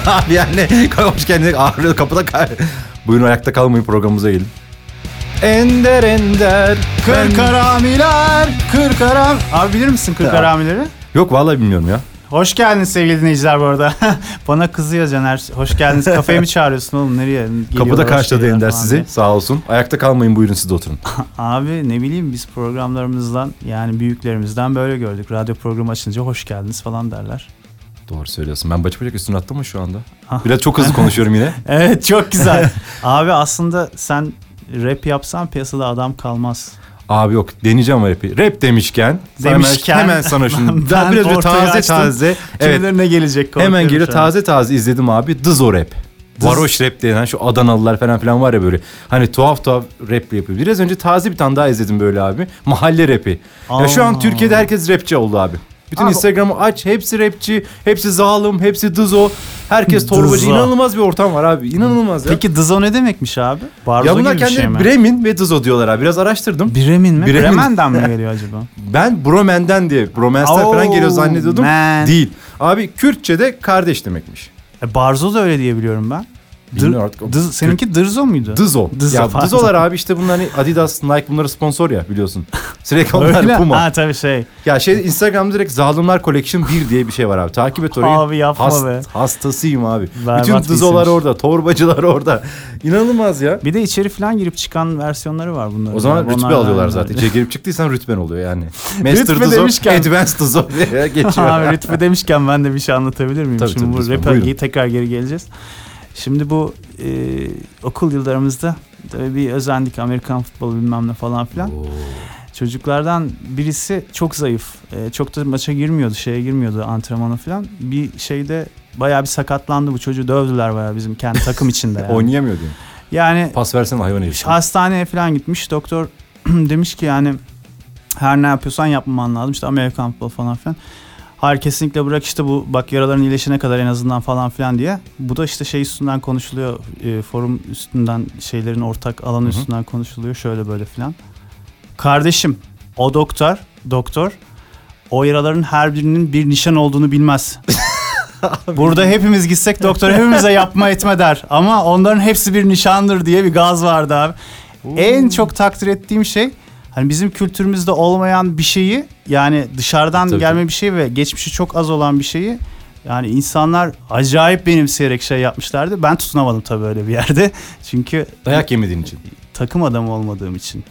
abi yani hoş geldiniz. Ağrıyor kapıda. Buyurun ayakta kalmayın programımıza gelin. Ender Ender. Kır karamiler, kır karam... Abi bilir misin kır karamileri? Yok vallahi bilmiyorum ya. Hoş geldiniz sevgili dinleyiciler bu arada. Bana kızıyor Caner. Hoş geldiniz. Kafeye mi çağırıyorsun oğlum? Nereye? Geliyorlar, Kapıda karşıladı Ender sizi. Sağ olsun. Ayakta kalmayın buyurun siz de oturun. Abi ne bileyim biz programlarımızdan yani büyüklerimizden böyle gördük. Radyo programı açınca hoş geldiniz falan derler. Doğru söylüyorsun. Ben bacak bacak üstüne attım mı şu anda? Biraz çok hızlı konuşuyorum yine. Evet çok güzel. Abi aslında sen rap yapsan piyasada adam kalmaz. Abi yok deneyeceğim rapi. Rap demişken. Demişken- Hemen, hemen sana şunu. Ben Daha biraz böyle taze açtım. taze. Evet. ne gelecek Hemen geliyor taze taze izledim abi. Dızo rap. Dız- Varoş rap denen şu Adanalılar falan filan var ya böyle. Hani tuhaf tuhaf rap yapıyor. Biraz önce taze bir tane daha izledim böyle abi. Mahalle rapi. Ya şu an Aa. Türkiye'de herkes rapçi oldu abi. Bütün Abi- Instagram'ı aç. Hepsi rapçi. Hepsi zalim. Hepsi dızo. Herkes torbacı. Dızo. İnanılmaz bir ortam var abi. İnanılmaz ya. Peki Dızo ne demekmiş abi? Barzo ya bunlar gibi bir şey mi? Bremen ve dızo diyorlar abi. Biraz araştırdım. Bremen mi? Bremen. Bremen'den mi geliyor acaba? Ben Bromen'den diye Bromence'den falan Oh, geliyor zannediyordum. man. Değil. Abi Kürtçe'de kardeş demekmiş. E, Barzo da öyle diye biliyorum ben. Bilmiyorum artık. Dız, seninki Dırzo muydu? Dızo. Dızo, ya pardon. Dızolar abi işte bunlar hani Adidas, Nike bunları sponsor ya biliyorsun. Sürekli onlar Öyle. Puma. Ha tabii şey. Ya şey Instagram'da direkt Zalimler Collection 1 diye bir şey var abi. Takip et orayı. Abi yapma be. Hastasıyım abi. Berbat Bütün Dızolar isimmiş. orada. Torbacılar orada. İnanılmaz ya. Bir de içeri falan girip çıkan versiyonları var bunların. O zaman Yani rütbe alıyorlar onlar- zaten. İçeri girip çıktıysan rütben oluyor yani. Master Rütbe Dızo, demişken- Advanced Dızo diye geçiyor. Abi rütbe demişken ben de bir şey anlatabilir miyim? Tabii, Şimdi tabii, bu buyurun. tekrar geri geleceğiz. Şimdi bu e, okul yıllarımızda tabii bir özendik Amerikan futbolu bilmem ne falan filan. Oo. Çocuklardan birisi çok zayıf. E, çok da maça girmiyordu, şeye girmiyordu antrenmana falan. Bir şeyde bayağı bir sakatlandı bu çocuğu dövdüler bayağı bizim kendi takım içinde yani. Oynayamıyor diyorum. yani Pas versene hayvan herif. hastaneye falan gitmiş. Doktor demiş ki yani her ne yapıyorsan yapmaman lazım. İşte Amerikan futbolu falan filan. Hayır kesinlikle bırak işte bu bak yaraların iyileşene kadar en azından falan filan diye. Bu da işte şey üstünden konuşuluyor. e, forum üstünden şeylerin ortak alanı Hı hı. üstünden konuşuluyor. Şöyle böyle filan. Kardeşim o doktor doktor o yaraların her birinin bir nişan olduğunu bilmez. Burada hepimiz gitsek doktor hepimize yapma etme der. Ama onların hepsi bir nişandır diye bir gaz vardı abi. En çok takdir ettiğim şey hani bizim kültürümüzde olmayan bir şeyi yani dışarıdan Tabii, gelme bir şey ve geçmişi çok az olan bir şeyi yani insanlar acayip benimseyerek şey yapmışlardı. Ben tutunamadım tabii öyle bir yerde. Çünkü Dayak yemediğin için. takım adamı olmadığım için.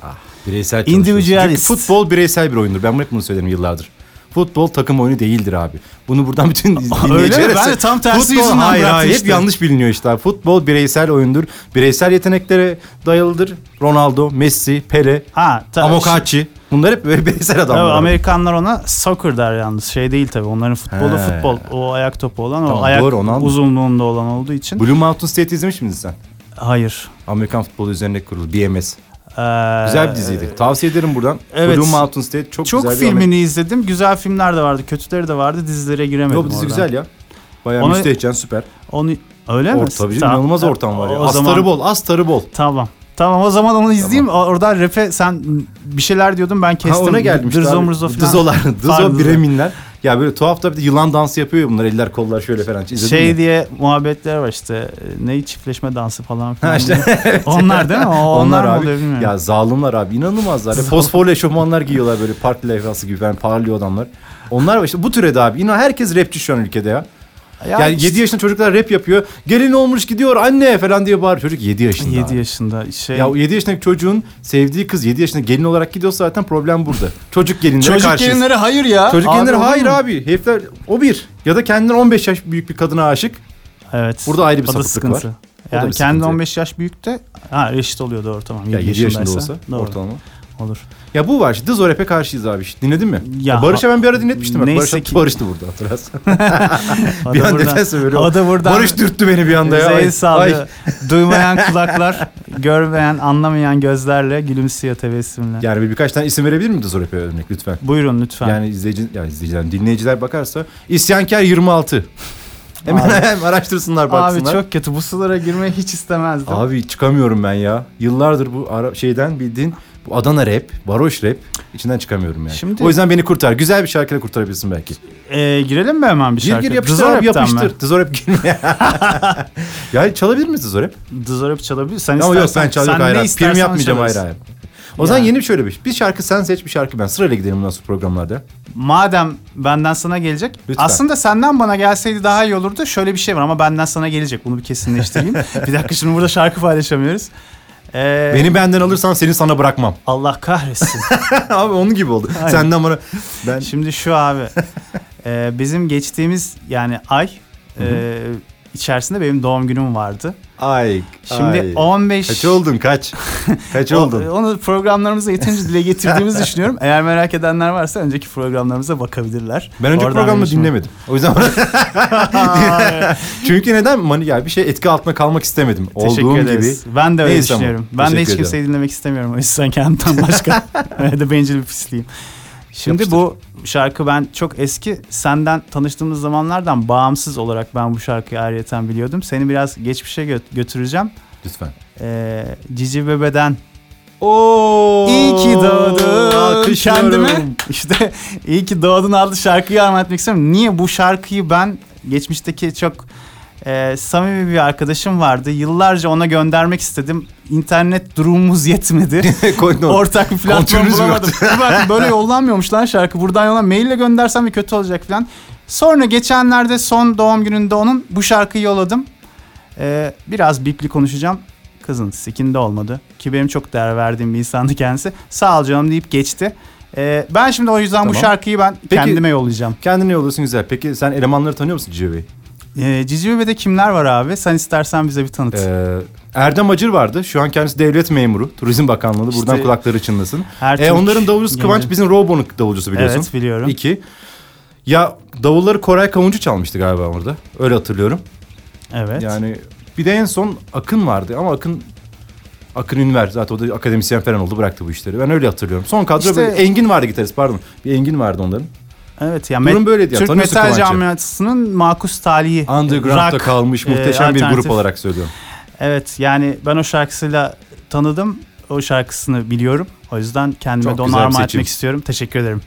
Bireysel Individualist. çalışıyorsun. Çünkü futbol bireysel bir oyundur. Ben hep bunu söylerim yıllardır. Futbol takım oyunu değildir abi. Bunu buradan bütün dinleyicilere... mi? Ben de tam tersi Futbol, yüzünden hayır, hayır, işte. Hep yanlış biliniyor işte. Futbol bireysel oyundur. Bireysel yeteneklere dayalıdır. Ronaldo, Messi, Pele, Ha. Amokachi. Bunlar hep böyle bireysel adamlar. Abi. Amerikanlar ona soccer der yalnız. Şey değil tabii. Onların futbolu He. futbol. O ayak topu olan Tamam, o ayak doğru, uzunluğunda olan olduğu için. Blue Mountain State izlemiş miydin sen? Hayır. Amerikan futbolu üzerine kurulu. BMS. Ee, Güzel bir diziydi. Tavsiye ederim buradan. Evet. Blue Mountain State çok, Çok güzel bir filmini izledim. Güzel filmler de vardı. Kötüleri de vardı. Dizilere giremedim Yok dizi oradan. güzel ya. Bayağı Onu- müstehcen süper. Onu öyle mi? Or, tabii canım, Tamam. inanılmaz ortam var ya. O Astarı zaman- bol, astarı bol. Tamam. Tamam o zaman onu izleyeyim. Oradan rap'e sen bir şeyler diyordun ben kestim. Ha ona geldim Dırzo abi. mırzo falan. Dızolar, dızo bireminler. Ya böyle tuhaf da bir de yılan dansı yapıyor ya bunlar eller kollar şöyle falan. İzledin Şey mi? diye muhabbetler var işte. Ne çiftleşme dansı falan filan. Ha işte. diye. onlar değil mi? O, onlar, Onlar abi. oluyor bilmiyorum. Ya zalimler abi inanılmazlar. Fosforlu eşofmanlar giyiyorlar böyle park levhası gibi falan parlıyor adamlar. Onlar var işte bu türede abi. İnan herkes rapçi şu an ülkede ya. Ya yani işte- 7 yaşında çocuklar rap yapıyor. Gelin olmuş gidiyor anne falan diye bağırıyor. Çocuk 7 yaşında. 7 abi. yaşında şey. Ya 7 yaşındaki çocuğun sevdiği kız 7 yaşında gelin olarak gidiyorsa zaten problem burada. Çocuk gelinlere Çocuk karşıyız. gelinleri hayır ya. Çocuk Abi gelinleri olur hayır mu? abi. Herifler o bir. Ya da kendinden 15 yaş büyük bir kadına aşık. Evet. Burada ayrı bir sapıklık sıkıntı. var. Yani kendi sıkıntı. 15 yaş büyükte ha reşit oluyor doğru tamam. Ya 7 yaşında olsa Doğru. ortalama. Olur. Ya bu var. Dızo rap'e karşıyız abi. Dinledin mi? Ya Ya Barış'a ben bir ara dinletmiştim. Neyse Barış ki- barıştı burada hatırlarsın. Bir an nedense böyle. O da buradan. Barış dürttü beni bir anda ya. Ay, ay. Duymayan kulaklar, görmeyen, anlamayan gözlerle gülümsüyor tebessümle. Yani bir birkaç tane isim verebilir miyim Dızo rap'e örnek lütfen? Buyurun lütfen. Yani izleyici, yani izleyiciler, dinleyiciler bakarsa İsyankar 26. Hemen Abi. araştırsınlar Abi baksınlar. çok kötü. Bu sulara girmeyi hiç istemezdim. Abi çıkamıyorum ben ya. Yıllardır bu ara şeyden bildiğin Adana rap, varoş rap içinden çıkamıyorum yani. Şimdi- O yüzden beni kurtar. Güzel bir şarkıyla kurtarabilirsin belki. Ee, girelim mi hemen bir Gir şarkı? gir yapıştır Dızor abi Rap'ten yapıştır. mi? Dızor rap girme. ya çalabilir miyiz Dızor rap? Dızor Rap çalabilir. Sen Ama yok istersen- ben çalıyorum sen hayır. ne hayır. istersen Prim yapmayacağım hayır çalarız. hayır. O zaman yeni bir şöyle bir bir şarkı sen seç bir şarkı ben. Sırayla gidelim bundan sonra programlarda. Madem benden sana gelecek. Lütfen. Aslında senden bana gelseydi daha iyi olurdu. Şöyle bir şey var ama benden sana gelecek. Bunu bir kesinleştireyim. bir dakika şimdi burada şarkı paylaşamıyoruz. Ee, Beni benden alırsan seni sana bırakmam. Allah kahretsin. abi onun gibi oldu. Aynen. Senden bana ben Şimdi şu abi. e, bizim geçtiğimiz yani ay e, içerisinde benim doğum günüm vardı. ay Şimdi ay. 15 Kaç oldun kaç? Kaç oldun? Onu programlarımızda yeterince dile getirdiğimizi düşünüyorum. Eğer merak edenler varsa önceki programlarımıza bakabilirler. Ben önce Oradan programı için- dinlemedim. O yüzden Çünkü neden? Mani yani bir şey etki altında kalmak istemedim. Teşekkür Olduğum ederiz. gibi. Ben de öyle Neyse ama. düşünüyorum. Ben de hiç Teşekkür kimseyi dinlemek istemiyorum. O yüzden kendimden başka. Öyle de bencil bir pisliyim. Şimdi Yapıştır. bu şarkı ben çok eski senden tanıştığımız zamanlardan bağımsız olarak ben bu şarkıyı ayrıyeten biliyordum. Seni biraz geçmişe gö- götüreceğim. Lütfen. Ee, Cici Bebe'den Oo. İyi ki doğdun kendime. İşte iyi ki doğdun adlı şarkıyı etmek istiyorum. Niye bu şarkıyı ben geçmişteki çok e, samimi bir arkadaşım vardı. Yıllarca ona göndermek istedim. İnternet durumumuz yetmedi. Ortak bir platform bulamadım. Bir böyle yollanmıyormuş lan şarkı. Buradan yolla maille göndersem bir kötü olacak falan. Sonra geçenlerde son doğum gününde onun bu şarkıyı yolladım. Ee, biraz bipli konuşacağım. Kızın sikinde olmadı. Ki benim çok değer verdiğim bir insandı kendisi. Sağ ol canım deyip geçti. Ee, ben şimdi o yüzden bu Tamam. şarkıyı ben Peki- kendime yollayacağım. Kendine yollasın güzel. Peki sen elemanları tanıyor musun Cici Bey? Ee, Cici Bebe'de kimler var abi? Sen istersen bize bir tanıt. Ee, Erdem Acır vardı. Şu an kendisi devlet memuru. Turizm Bakanlığı. Buradan İşte- kulakları çınlasın. Her E, Türk onların davulcusu. Kıvanç bizim Robo'nun davulcusu biliyorsun. Evet biliyorum. İki. Ya davulları Koray Kavuncu çalmıştı galiba orada. Öyle hatırlıyorum. Evet. Yani bir de en son Akın vardı ama Akın Akın Ünver zaten o da akademisyen falan oldu bıraktı bu işleri. Ben öyle hatırlıyorum. Son kadro İşte- böyle Engin vardı gitarist pardon. Bir Engin vardı onların. Evet ya Durum böyleydi ya, Türk tanıyorsun metal Kıvanç'ı. camiasının makus talihi. Underground'da Rock, kalmış e, muhteşem bir grup olarak söylüyorum. Evet yani ben o şarkısıyla tanıdım. O şarkısını biliyorum. O yüzden kendime Çok de onu armağan etmek istiyorum. Teşekkür ederim.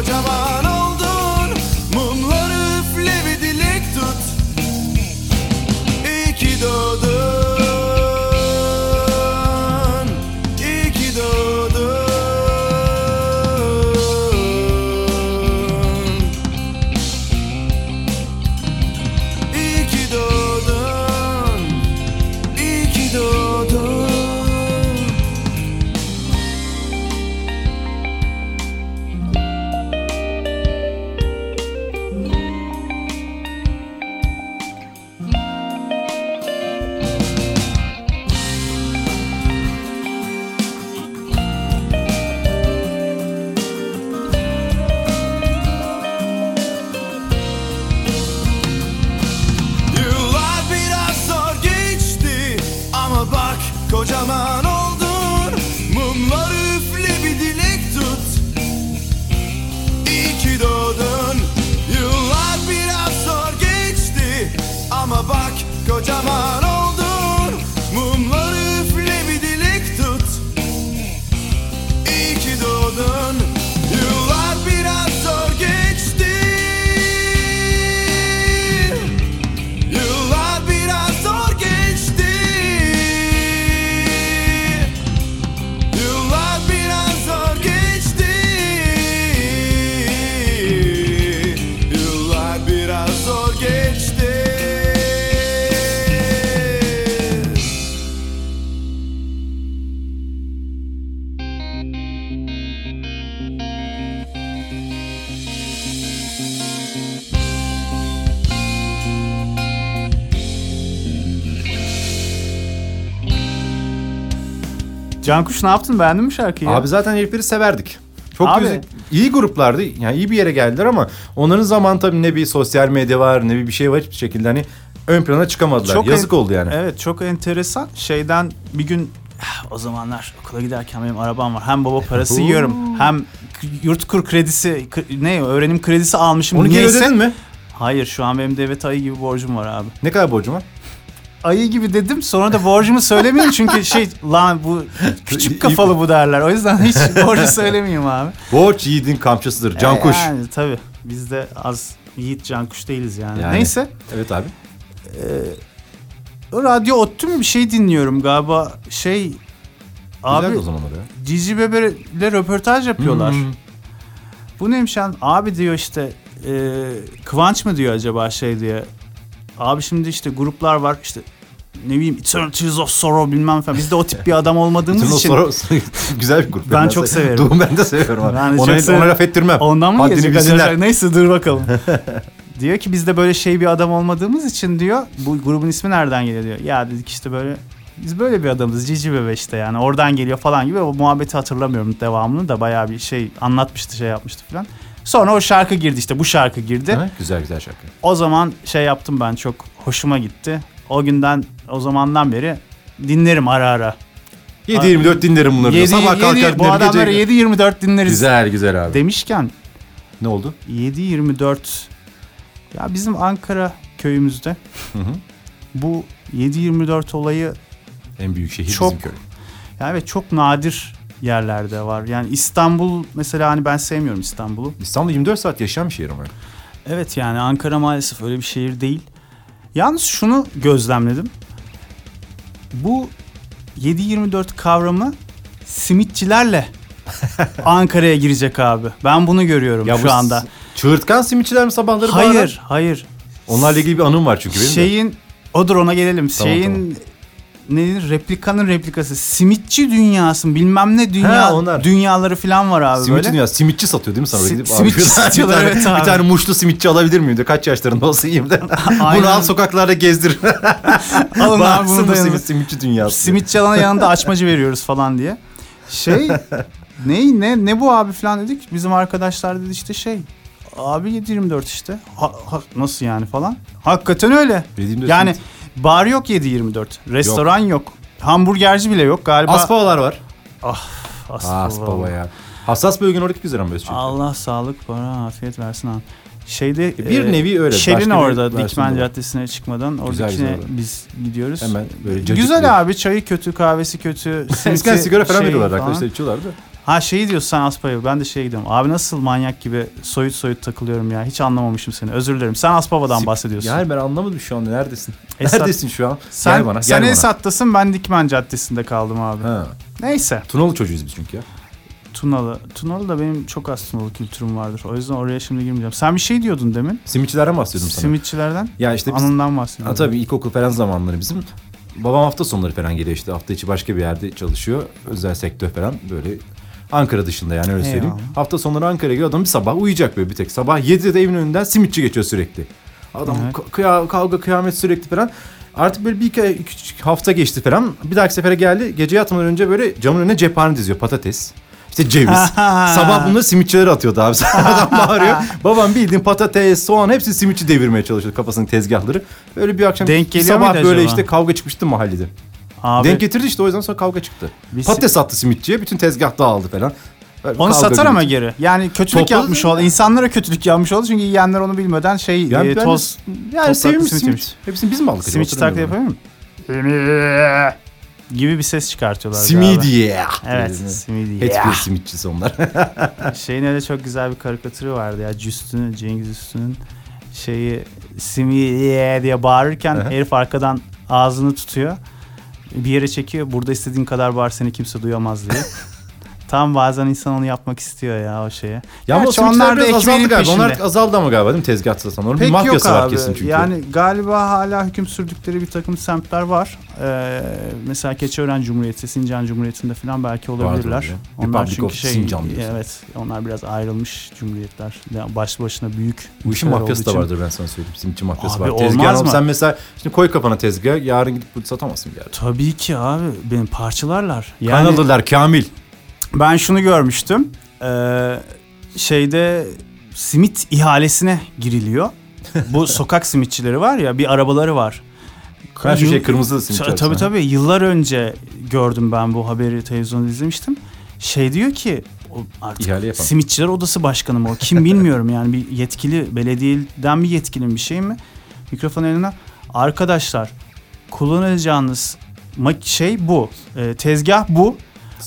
Kocaman Cankuş ne yaptın? Beğendin mi şarkıyı? Abi zaten herifleri severdik. Çok Abi. güzel, iyi gruplardı. Yani iyi bir yere geldiler ama onların zaman tabii ne bir sosyal medya var ne bir bir şey var hiçbir şekilde hani ön plana çıkamadılar. Yazık en- oldu yani. Evet çok enteresan. Şeyden bir gün "Ah, o zamanlar okula giderken benim arabam var. Hem baba parası yiyorum hem yurt kur kredisi ne öğrenim kredisi almışım. Onu geri Niyeyse- ödedin mi? Hayır şu an benim devlet ayı gibi borcum var abi. Ne kadar borcum var? Ayı gibi dedim sonra da borcumu söylemeyeyim çünkü şey lan bu küçük kafalı bu derler. O yüzden hiç borcu söylemeyeyim abi. Borç yiğidin kamçısıdır. Cankuş. E, Yani tabii biz de az yiğit cankuş değiliz yani. Yani. Neyse Evet abi. radyo ottum bir şey dinliyorum galiba şey Abi. abi o zamanlar ya. Cici Bebe'yle röportaj yapıyorlar. Hmm. Bu neymiş lan? Abi diyor işte e, Kıvanç mı diyor acaba şey diye. Abi şimdi işte gruplar var işte ne bileyim Eternities of Sorrow bilmem falan. Biz de o tip bir adam olmadığımız için soru güzel bir grup. Ben çok severim. Doğum ben de seviyorum abi. Ben de ona, severim. ona laf ettirmem. ondan mı Haddini gelecek? Neyse dur bakalım. diyor ki biz de böyle şey bir adam olmadığımız için diyor bu grubun ismi nereden geliyor diyor. Ya dedik işte böyle biz böyle bir adamız Cici Bebe işte yani oradan geliyor falan gibi o muhabbeti hatırlamıyorum devamını da bayağı bir şey anlatmıştı şey yapmıştı falan. Sonra o şarkı girdi işte bu şarkı girdi. Ha, güzel güzel şarkı. O zaman şey yaptım ben çok hoşuma gitti. O günden o zamandan beri dinlerim ara ara. 7-24 dinlerim bunları. da. Yedi- Sabah kalkar yedi- bu dinlerim. adamları gece- 7-24 dinleriz. Güzel güzel abi. Demişken Ne oldu? 7-24 ya bizim Ankara köyümüzde Hı hı. bu 7-24 olayı En büyük şehir Çok- bizim köy. yani evet çok nadir yerlerde var. Yani İstanbul mesela hani ben sevmiyorum İstanbul'u. İstanbul 24 saat yaşayan bir şehir ama. Evet yani Ankara maalesef öyle bir şehir değil. Yalnız şunu gözlemledim. Bu 7-24 kavramı simitçilerle Ankara'ya girecek abi. Ben bunu görüyorum Ya şu anda. Çığırtkan simitçiler mi sabahları Hayır, bağırar? hayır. Onlarla ilgili bir anım var çünkü benim de. Şeyin odur ona gelelim. Tamam, Şeyin nedir? Replikanın replikası. Simitçi dünyası bilmem ne dünya Ha, onlar. dünyaları falan var abi Simitçi böyle. dünya simitçi satıyor değil mi sana? Si- Gidip simitçi abi, satıyorlar, bir tane, evet abi. Bir tane muşlu simitçi alabilir miyim de kaç yaşlarında de. Aynen. Bunu al sokaklarda gezdir. Alın abi bunu bu da simit, simitçi dünyası. Simitçi alana yanında açmacı veriyoruz falan diye. Şey ne ne ne bu abi falan dedik. Bizim arkadaşlar dedi işte şey abi 7-24 işte. Ha- ha- nasıl yani falan. Hakikaten öyle. 7-24 Yani simit. Bar yok 7-24. Restoran yok. Hamburgerci bile yok galiba. Aspavalar var. Aspava. Aspava ya. Hassas bölgen oradaki güzel ama çünkü. Allah sağlık para afiyet versin abi. Şeyde Bir e, nevi öyle. Şelin orada Dikmen. Caddesi'ne çıkmadan oradakine güzel biz gidiyoruz. Hemen böyle cacık Güzel bir- abi çayı kötü kahvesi kötü. Eskiden sigara falan şey veriyorlardı arkadaşlar içiyorlardı. Ha şeyi diyorsun sen Aspava'ya ben de şeye gidiyorum. Abi nasıl manyak gibi soyut soyut takılıyorum ya. Hiç anlamamışım seni. Özür dilerim. Sen Aspava'dan bahsediyorsun. Yani ben anlamadım şu anda neredesin? Esat- Neredesin şu an? sen gel bana. sen gel bana. Esat'tasın ben Dikmen Caddesi'nde kaldım abi. Ha. Neyse. Tunalı çocuğuyuz biz çünkü ya. Tunalı. Tunalı da benim çok az Tunalı kültürüm vardır. O yüzden oraya şimdi girmeyeceğim. Sen bir şey diyordun demin. Simitçilerden bahsediyordum sana. Simitçilerden. Ya işte biz Anından bahsediyordun. Ha, tabii ilkokul falan zamanları bizim. Babam hafta sonları falan geliyor işte. Hafta içi başka bir yerde çalışıyor. Özel sektör falan böyle. Ankara dışında yani öyle söyleyeyim. Eyvallah. Hafta sonları Ankara'ya geliyor. Adam bir sabah uyuyacak böyle bir tek. Sabah 7'de de evin önünden simitçi geçiyor sürekli. Adam Evet. kıya- kavga kıyamet sürekli falan. Artık böyle bir iki, iki hafta geçti falan. Bir dahaki sefere geldi. Gece yatmadan önce böyle camın önüne cephane diziyor. Patates. İşte ceviz. Sabah bunları simitçileri atıyordu abi. Adam bağırıyor. Babam bildiğin patates, soğan hepsi simitçi devirmeye çalışıyordu kafasının tezgahları. Böyle bir akşam Denk sabah böyle acaba? işte kavga çıkmıştı mahallede. Abi, Denk getirdi işte o yüzden sonra kavga çıktı. bir Patates attı simitçiye bütün tezgah dağıldı falan. Böyle Onu kavga satar ama gürültü. geri. Yani kötülük Topladı yapmış değil oldu. İnsanlara kötülük yapmış oldu. Çünkü yiyenler onu bilmeden şey Yani e, ben toz Yani Topraklı sevimli simit simit. yemiş. Hepsini biz mi aldık? acaba? simitçi taklidi Hatırlamıyorum. yapıyor mu? gibi bir ses çıkartıyorlar. Galiba. ya. Evet, simidi. Hiçbir simitçisi onlar. Şeyin öyle çok güzel bir karikatürü vardı ya. Cüstün'ün, Cengiz Üstün'ün şeyi simidi diye bağırırken Aha. herif arkadan ağzını tutuyor. Bir yere çekiyor. Burada istediğin kadar bağır seni kimse duyamaz diye. Tam bazen insan onu yapmak istiyor ya o şeye. ya simitçiler onlar da azaldı galiba. Onlar azaldı ama galiba değil mi tezgah satan? Onun bir Pek mafyası yok var abi. kesin çünkü. Yani galiba hala hüküm sürdükleri bir takım semtler var. Ee, mesela Keçiören Cumhuriyeti, Sincan Cumhuriyeti'nde falan belki olabilirler. Öyle. Onlar Republic çünkü of şey, Sincan diyorsun. evet, onlar biraz ayrılmış cumhuriyetler. Yani başlı başına büyük. Bu işin ülkeler mafyası da olduğu için. vardır ben sana söyleyeyim. Simitçi mafyası Abi var. Tezgah olmaz mı? sen mesela şimdi koy kafana tezgah yarın gidip bunu satamazsın bir yerde. Tabii ki abi. Beni parçalarlar. Yani Kanalılar Kamil. Ben şunu görmüştüm. Ee, şeyde simit ihalesine giriliyor. Bu sokak simitçileri var ya bir arabaları var. Şu Yıl- şey kırmızı simitçi. Ta- Tabii tabii yıllar önce gördüm ben bu haberi televizyonda izlemiştim. Şey diyor ki artık İhale simitçiler odası başkanı mı o kim bilmiyorum yani bir yetkili belediyeden bir yetkili mi bir şey mi? Mikrofon eline arkadaşlar kullanacağınız şey bu e, tezgah bu.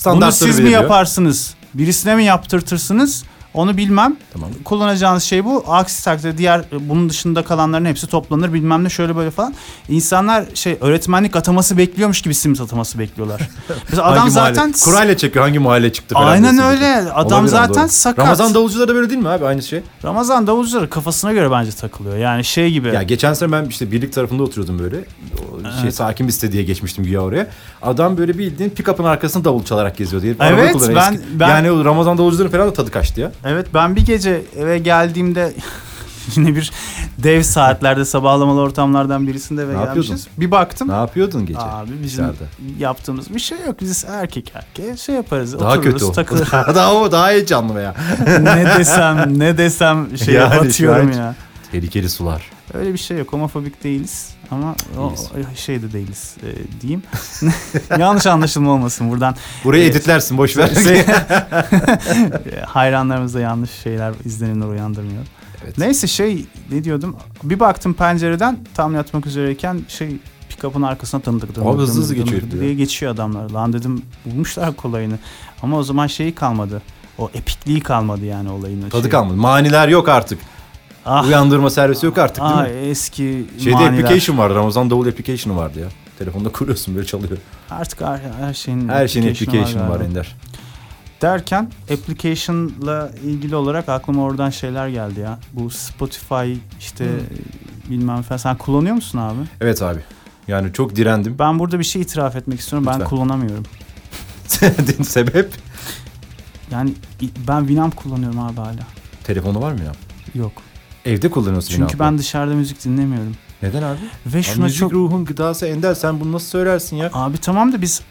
Bunu siz mi yaparsınız birisine mi yaptırtırsınız onu bilmem. Tamam. Kullanacağınız şey bu. Aksi takdirde diğer bunun dışında kalanların hepsi toplanır bilmem ne şöyle böyle falan. İnsanlar şey öğretmenlik ataması bekliyormuş gibi simit ataması bekliyorlar. Mesela adam Hangi zaten mahalle, kurayla çekiyor hangi mahalle çıktı falan. Aynen öyle. simit. Adam Olabilir zaten doğru. sakat. Ramazan davulcuları da böyle değil mi abi aynı şey? Ramazan davulcuları kafasına göre bence takılıyor. Yani şey gibi. Ya geçen sene ben işte birlik tarafında oturuyordum böyle. O şey sakin bir site diye geçmiştim güya oraya. Adam böyle bildiğin pick-up'ın arkasında davul çalarak. Herif araba Evet, ben- eski. ben- Yani Ramazan davulcuların falan da tadı kaçtı ya. Evet ben bir gece eve geldiğimde yine bir dev saatlerde sabahlamalı ortamlardan birisinde eve Ne gelmişiz. yapıyordun? Bir baktım. Ne yapıyordun gece? Abi bizim dışarıda? yaptığımız bir şey yok. Biz erkek erkeğe şey yaparız. Daha otururuz, kötü o. takılır. daha o daha heyecanlı veya. ne desem ne desem şeye Yani batıyorum ya. Tehlikeli sular. Öyle bir şey yok. Homofobik değiliz ama o, şey de değiliz e, diyeyim. Yanlış anlaşılma olmasın buradan. Burayı Evet. editlersin boş ver. Şey- Hayranlarımızda yanlış şeyler, izlenimler uyandırmıyor. Evet. Neyse şey ne diyordum? Bir baktım pencereden tam yatmak üzereyken şey pick-up'ın arkasına tanıdık. Abi hızlı hızlı geçiyor diye geçiyor adamlar. Lan dedim bulmuşlar kolayını. Ama o zaman şeyi kalmadı. O epikliği kalmadı yani olayın. Tadı Şey- kalmadı. Maniler yok artık. Ah, Uyandırma servisi yok artık değil ah, mi? eski Şeyde maniler. application vardı. Ramazan davul application'ı vardı ya. Telefonda kuruyorsun böyle çalıyor. Artık her, her şeyin Her şeyin application'ı var galiba. Ender. Derken application'la ilgili olarak aklıma oradan şeyler geldi ya. Bu Spotify işte bilmem falan. Sen kullanıyor musun abi? Evet abi. Yani çok direndim. Ben burada bir şey itiraf etmek istiyorum. Ben Lütfen. kullanamıyorum. Sebep? Yani ben Winamp kullanıyorum abi hala. Telefonu var mı ya? Yok. Evde kullanıyorsun Çünkü ben dışarıda müzik dinlemiyorum. Neden abi? Ve Abi şuna müzik çok... ruhun gıdası Ender sen bunu nasıl söylersin ya? Abi tamam da biz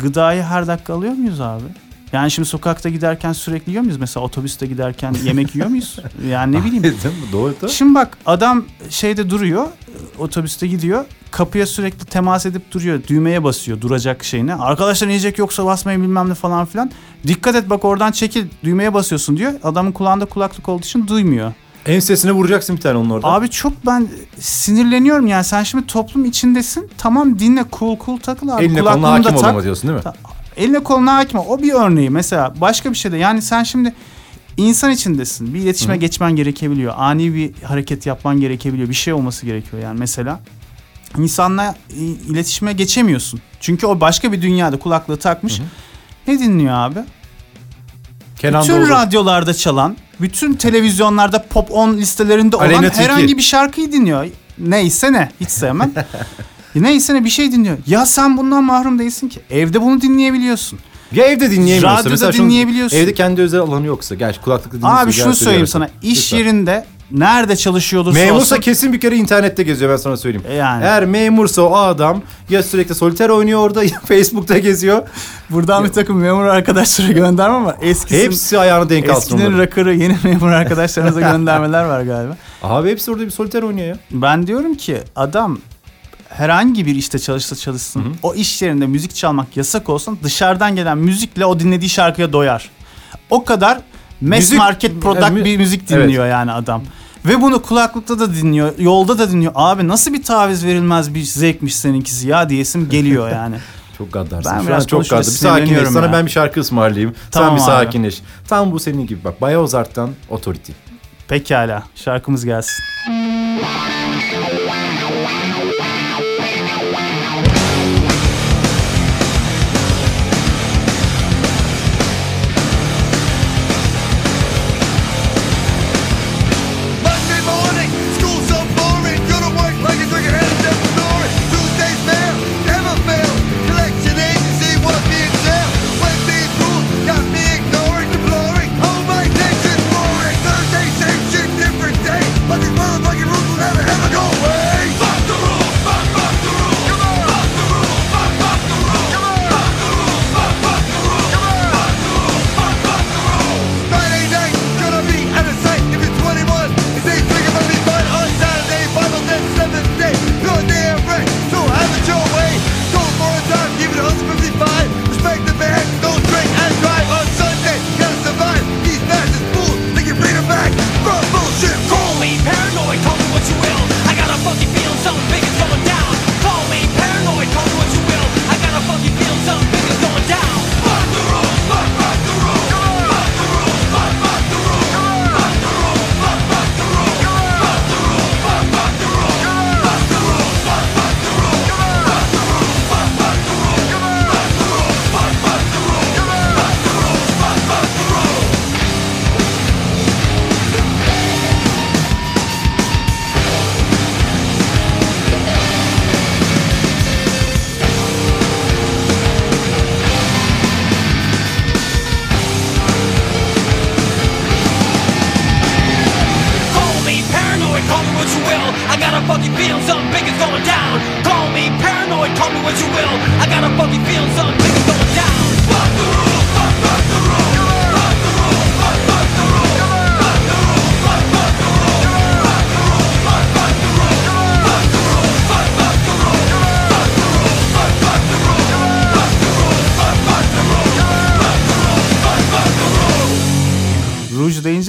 gıdayı her dakika alıyor muyuz abi? Yani şimdi sokakta giderken sürekli yiyor muyuz? Mesela otobüste giderken yemek yiyor muyuz? Yani ne bileyim. Doğru da. Şimdi bak adam şeyde duruyor, otobüste gidiyor. Kapıya sürekli temas edip duruyor. Düğmeye basıyor duracak şeyine. Arkadaşlar yiyecek yoksa basmayın bilmem ne falan filan. Dikkat et bak oradan çekil düğmeye basıyorsun diyor. Adamın kulağında kulaklık olduğu için duymuyor. Ensesine vuracaksın bir tane onun orada. Abi çok ben sinirleniyorum yani sen şimdi toplum içindesin. Tamam dinle cool cool takıl abi. Eline koluna Kulaklığını da hakim tak. olama diyorsun değil mi? Ta- Eline koluna hakim ol. O bir örneği mesela. Başka bir şey de yani sen şimdi insan içindesin. Bir iletişime Hı. geçmen gerekebiliyor. Ani bir hareket yapman gerekebiliyor. Bir şey olması gerekiyor yani mesela. İnsanla iletişime geçemiyorsun. Çünkü o başka bir dünyada kulaklığı takmış. Hı hı. Ne dinliyor abi? Kenan bütün Doğulu. radyolarda çalan, bütün televizyonlarda pop 10 listelerinde olan Aleyna Tilki. herhangi bir şarkıyı dinliyor. Neyse ne, hiç sevmem. Neyse ne bir şey dinliyor. Ya sen bundan mahrum değilsin ki. Evde bunu dinleyebiliyorsun. Ya evde dinleyemiyorsa. Radyoda mesela şunu- dinleyebiliyorsun. Evde kendi özel alanı yoksa. Gerçi kulaklıkla dinliyorsun. Abi şunu söyleyeyim sana. İş yerinde nerede çalışıyordur Memursa kesin bir kere internette geziyor ben sana söyleyeyim. E yani. Eğer memursa o adam ya sürekli soliter oynuyor orada ya Facebook'ta geziyor. Buradan bir takım memur arkadaşlara gönderme ama eskisi, Hepsi ayağına denk alsın eskinin onların. rakırı yeni memur arkadaşlarınıza göndermeler var galiba. Abi hepsi orada bir soliter oynuyor ya. Ben diyorum ki adam herhangi bir işte çalışsa çalışsın. O iş yerinde müzik çalmak yasak olsun. Dışarıdan gelen müzikle o dinlediği şarkıya doyar. O kadar mass Müzik- market product Evet, bir müzik dinliyor yani adam. Ve bunu kulaklıkta da dinliyor, yolda da dinliyor. Abi nasıl bir taviz verilmez bir zevkmiş seninkisi ya diyesim geliyor yani. Çok gaddarsın. Ben Şu biraz an çok gaddarsın. Bir sakinleş. Sana ya. ben bir şarkı ısmarlayayım. Tamam Sen bir abi. sakinleş. Tam bu senin gibi bak. Bayozart'tan Authority. Pekala şarkımız gelsin.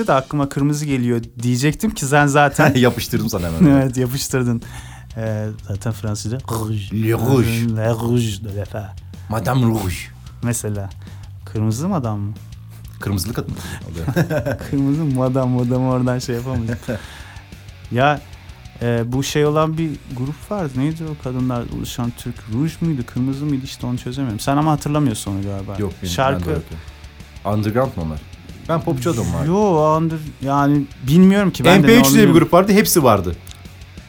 Deyince de aklıma kırmızı geliyor diyecektim ki sen zaten Yapıştırdım sana hemen. evet yapıştırdın. Ee, zaten Fransızca rouge. Le rouge. Le rouge de femme. Madame Rouge. Mesela. Kırmızı mı adam mı? Kırmızılı kadın. Kırmızı madam madam oradan şey yapamayız. ya e, bu şey olan bir grup vardı. Neydi o kadınlar oluşan Türk? Rouge muydu? Kırmızı mıydı? İşte onu çözemiyorum. Sen ama hatırlamıyorsun onu galiba. Yok benim. Şarkı. Underground mı onlar? Ben popçu adamım var. Yo andır yani bilmiyorum ki ben de ne MP3 olduğunu diye bir grup vardı. Hepsi vardı.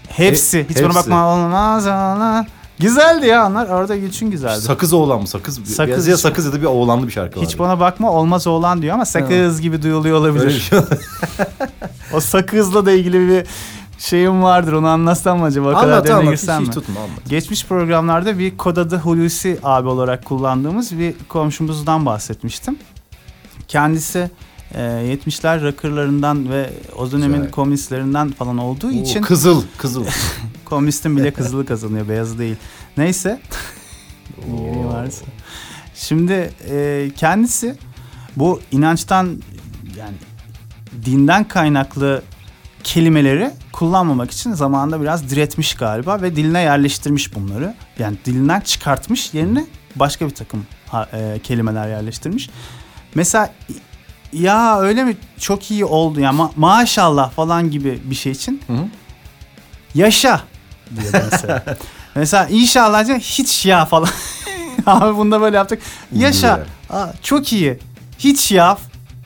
Hepsi. He- Hiç bana hepsi. bakma olmaz ona. Güzeldi ya onlar. Orada Gülçin güzeldi. Sakız oğlan mı? Sakız. Sakız Sakız ya sakız ya da bir oğlanlı bir şarkı vardı. Hiç bana bakma olmaz oğlan diyor ama sakız gibi duyuluyor olabilir. Bir şey. O sakızla da ilgili bir şeyim vardır. Onu anlatsam mı acaba? O kadar anlat derine anlat. Hiç, girsem hiç mi? tutma anlat. Geçmiş programlarda bir kod adı Hulusi abi olarak kullandığımız bir komşumuzdan bahsetmiştim. Kendisi e, 70'ler rock'ırlarından ve o dönemin Güzel. komünistlerinden falan olduğu Oo, için Kızıl. Kızıl. komünistin bile kızılı kazanıyor beyazı değil. Neyse. Varsa. Şimdi e, kendisi bu inançtan yani dinden kaynaklı kelimeleri kullanmamak için zamanında biraz diretmiş galiba ve diline yerleştirmiş bunları. Yani dilinden çıkartmış yerine başka bir takım e, kelimeler yerleştirmiş. Mesela ya öyle mi çok iyi oldu ya ma- maşallah falan gibi bir şey için Hı hı. yaşa diyor mesela. mesela inşallah diyor, hiç ya falan. Abi bunda böyle yaptık. Yaşa. Aa, çok iyi. Hiç ya.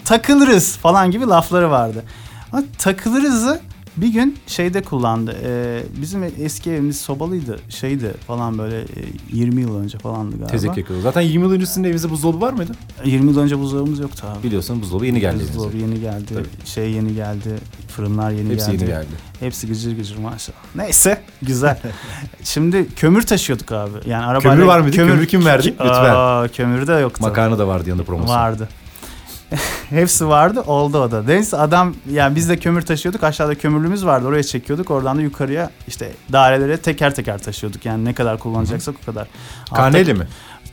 Takılırız falan gibi lafları vardı. Ama takılırızı bir gün şeyde kullandı. Ee, bizim eski evimiz sobalıydı. Şeydi falan böyle e, 20 yıl önce falandı galiba. Tezek yakıyor. Zaten 20 yıl öncesinde evimizde buzdolabı var mıydı? 20 yıl önce buzdolabımız yoktu abi. Biliyorsun buzdolabı yeni geldi Buzdolabı yeni geldi. Tabii. Şey yeni geldi. Fırınlar yeni Hepsi geldi. yeni geldi. Hepsi gıcır gıcır maşallah. Neyse güzel. Şimdi kömür taşıyorduk abi. Yani arabayla Kömür var mıydı? Kömür kim verdi? Lütfen. Aa, kömür de yoktu. Makarna da vardı yanında promosyon. Vardı. Hepsi vardı oldu o da. Neyse adam yani biz de kömür taşıyorduk aşağıda kömürlüğümüz vardı oraya çekiyorduk oradan da yukarıya işte dairelere teker teker taşıyorduk yani ne kadar kullanacaksak o kadar. Karneyle mi?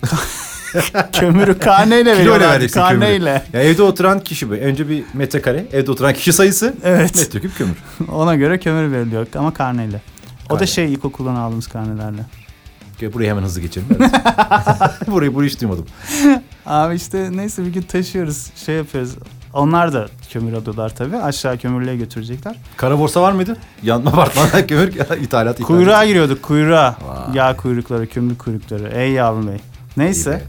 kömürü karneyle kömürü. Karneyle. Ya evde oturan kişi bu. Önce bir metrekare. Evde oturan kişi sayısı. Evet. Metreküp kömür. Ona göre kömür veriliyor ama karneyle. O da Karne. şey ilkokuldan aldığımız karnelerle. Burayı hemen hızlı geçelim. Evet. burayı burayı hiç duymadım. Abi işte neyse bir gün taşıyoruz şey yapıyoruz. Onlar da kömür alıyorlar tabii. Aşağı kömürlüğe götürecekler. Kara borsa var mıydı? Yanma apartmanlar kömür ithalat ithalat. Kuyruğa giriyorduk kuyruğa. Vay. Yağ kuyrukları, kömür kuyrukları. Ey yavrum bey. Neyse. İyi be.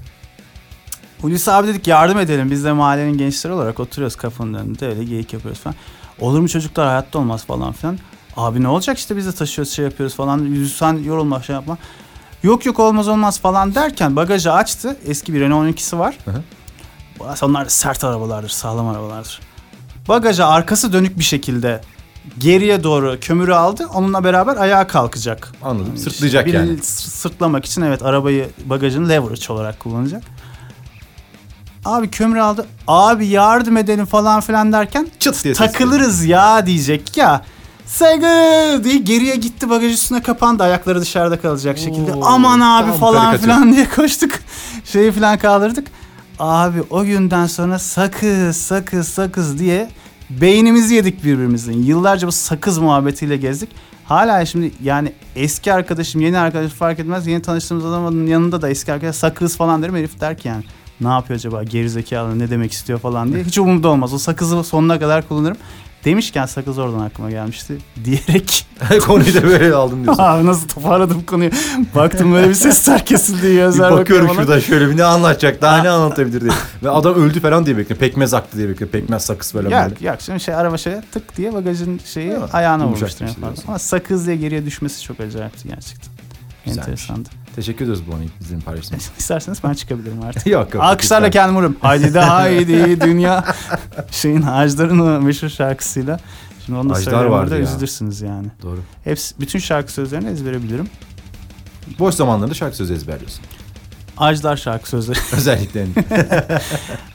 Hulusi abi dedik yardım edelim. Biz de mahallenin gençleri olarak oturuyoruz kafanın önünde öyle geyik yapıyoruz falan. Olur mu çocuklar hayatta olmaz falan filan. Abi ne olacak işte biz de taşıyoruz şey yapıyoruz falan. Sen yorulma şey yapma. Yok yok olmaz olmaz falan derken bagajı açtı. Eski bir Renault 12'si var. Hı hı. Onlar sert arabalardır, sağlam arabalardır. Bagaja arkası dönük bir şekilde geriye doğru kömürü aldı. Onunla beraber ayağa kalkacak. Anladım. Sırtlayacak Bir yani. Sırtlamak için evet arabayı bagajın leverage olarak kullanacak. Abi kömür aldı. Abi yardım edelim falan filan derken Çıt diye takılırız ya diyecek ya. Saygı diye geriye gitti bagaj üstüne kapandı ayakları dışarıda kalacak şekilde. Oo, Aman abi falan filan diye koştuk. Şeyi filan kaldırdık. Abi o günden sonra sakız sakız sakız diye beynimizi yedik birbirimizin. Yıllarca bu sakız muhabbetiyle gezdik. Hala şimdi yani eski arkadaşım yeni arkadaş fark etmez. Yeni tanıştığımız adamın yanında da eski arkadaş sakız falan derim. Herif der ki yani ne yapıyor acaba gerizekalı ne demek istiyor falan diye. Hiç umurumda olmaz. O sakızı sonuna kadar kullanırım. Demişken sakız oradan aklıma gelmişti diyerek Konuyu da böyle aldım diyorsun. abi nasıl toparladım konuyu. Baktım böyle bir sesler kesildi. Bir Gözler bakıyor bakıyorum bana. şuradan şöyle bir ne anlatacak daha ne anlatabilir diye. Ve adam öldü falan diye bekliyor. Pekmez aktı diye bekliyor. Pekmez sakız falan böyle. Yok yok şimdi şey araba şöyle tık diye bagajın şeyi Ha, ayağına vurmuştu. bir şey. Ama sakız diye geriye düşmesi çok acayipti gerçekten. Güzelmiş. Enteresandı. Teşekkür ediyoruz anıyı bizim paylaştığınız için. İsterseniz ben çıkabilirim artık. yok yok. Alkışlarla kendim vururum. Haydi de haydi dünya. Şeyin Hacdar'ın o meşhur şarkısıyla. Şimdi onu da burada ya. üzülürsünüz yani. Doğru. Hepsi, bütün şarkı sözlerini ezbere bilirim. Boş zamanlarında şarkı sözü ezberliyorsun. Ajdar şarkı sözleri. Özellikle. yani.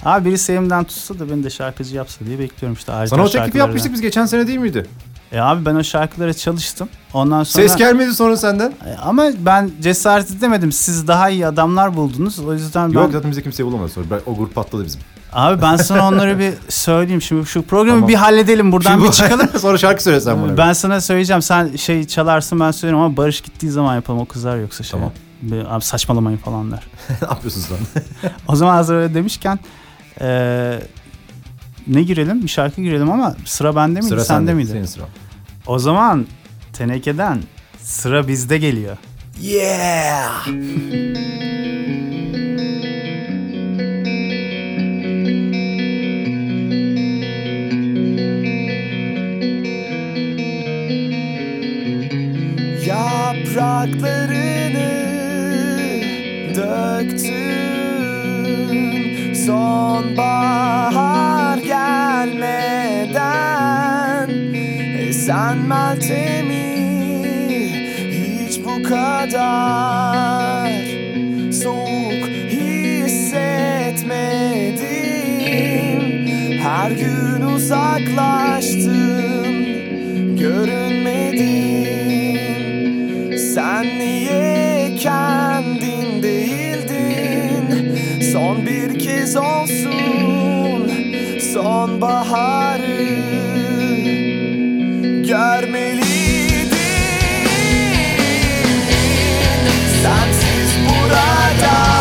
Abi birisi elimden tutsa da beni de şarkıcı yapsa diye bekliyorum işte Ajdar Sana o teklifi yapmıştık biz geçen sene değil miydi? E abi ben o şarkılara çalıştım. Ondan sonra... Ses gelmedi sonra senden. E, Ama ben cesaret edemedim. Siz daha iyi adamlar buldunuz. O yüzden ben... Yok zaten bize kimse bulamadı sonra. Ben- O grup patladı bizim. Abi ben sana onları bir söyleyeyim. Şimdi şu programı Tamam. bir halledelim. Buradan Şimdi bir çıkalım. sonra şarkı söylesen bana. Ben sana söyleyeceğim. Sen şey çalarsın ben söylerim ama Barış gittiği zaman yapalım. O kızar yoksa şey. Tamam. Bir- Abi saçmalamayın falan der. ne yapıyorsun sen? O zaman hazır öyle demişken eee, ne girelim? Bir şarkı girelim ama sıra bende miydi? Sıra sende sende. miydi? Senin sıran. O zaman tenekeden sıra bizde geliyor. Yeah! Yapraklarını döktün Sonbahar Esen Meltem'i hiç bu kadar Soğuk hissetmedim. Her gün uzaklaştım Land ist Buddha da.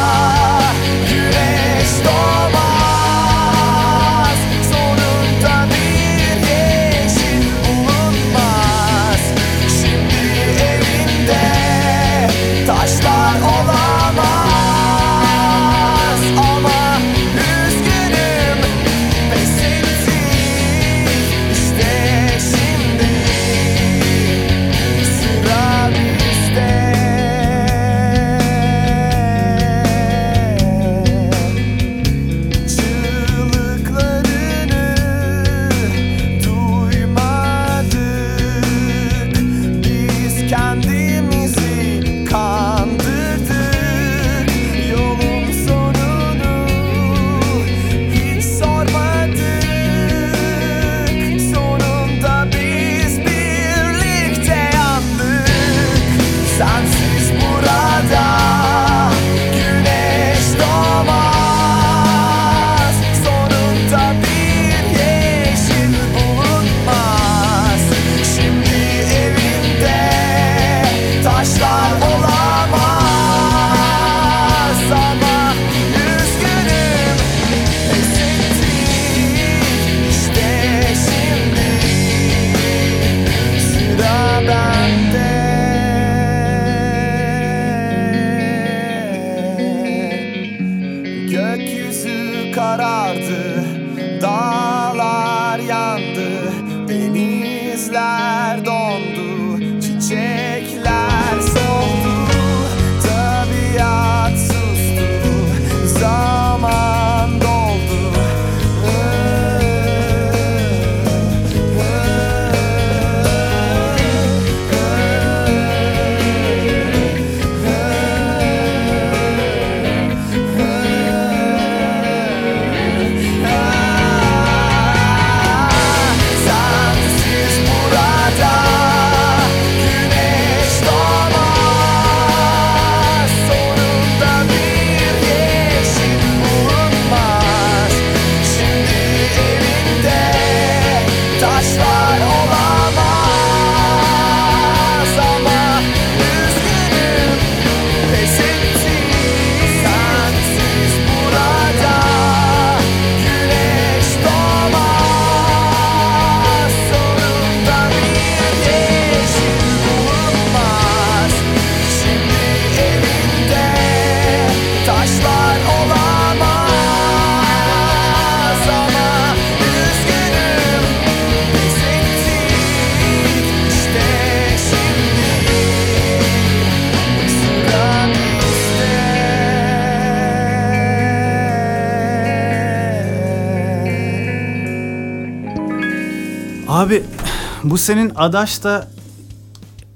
Bu senin Adaş da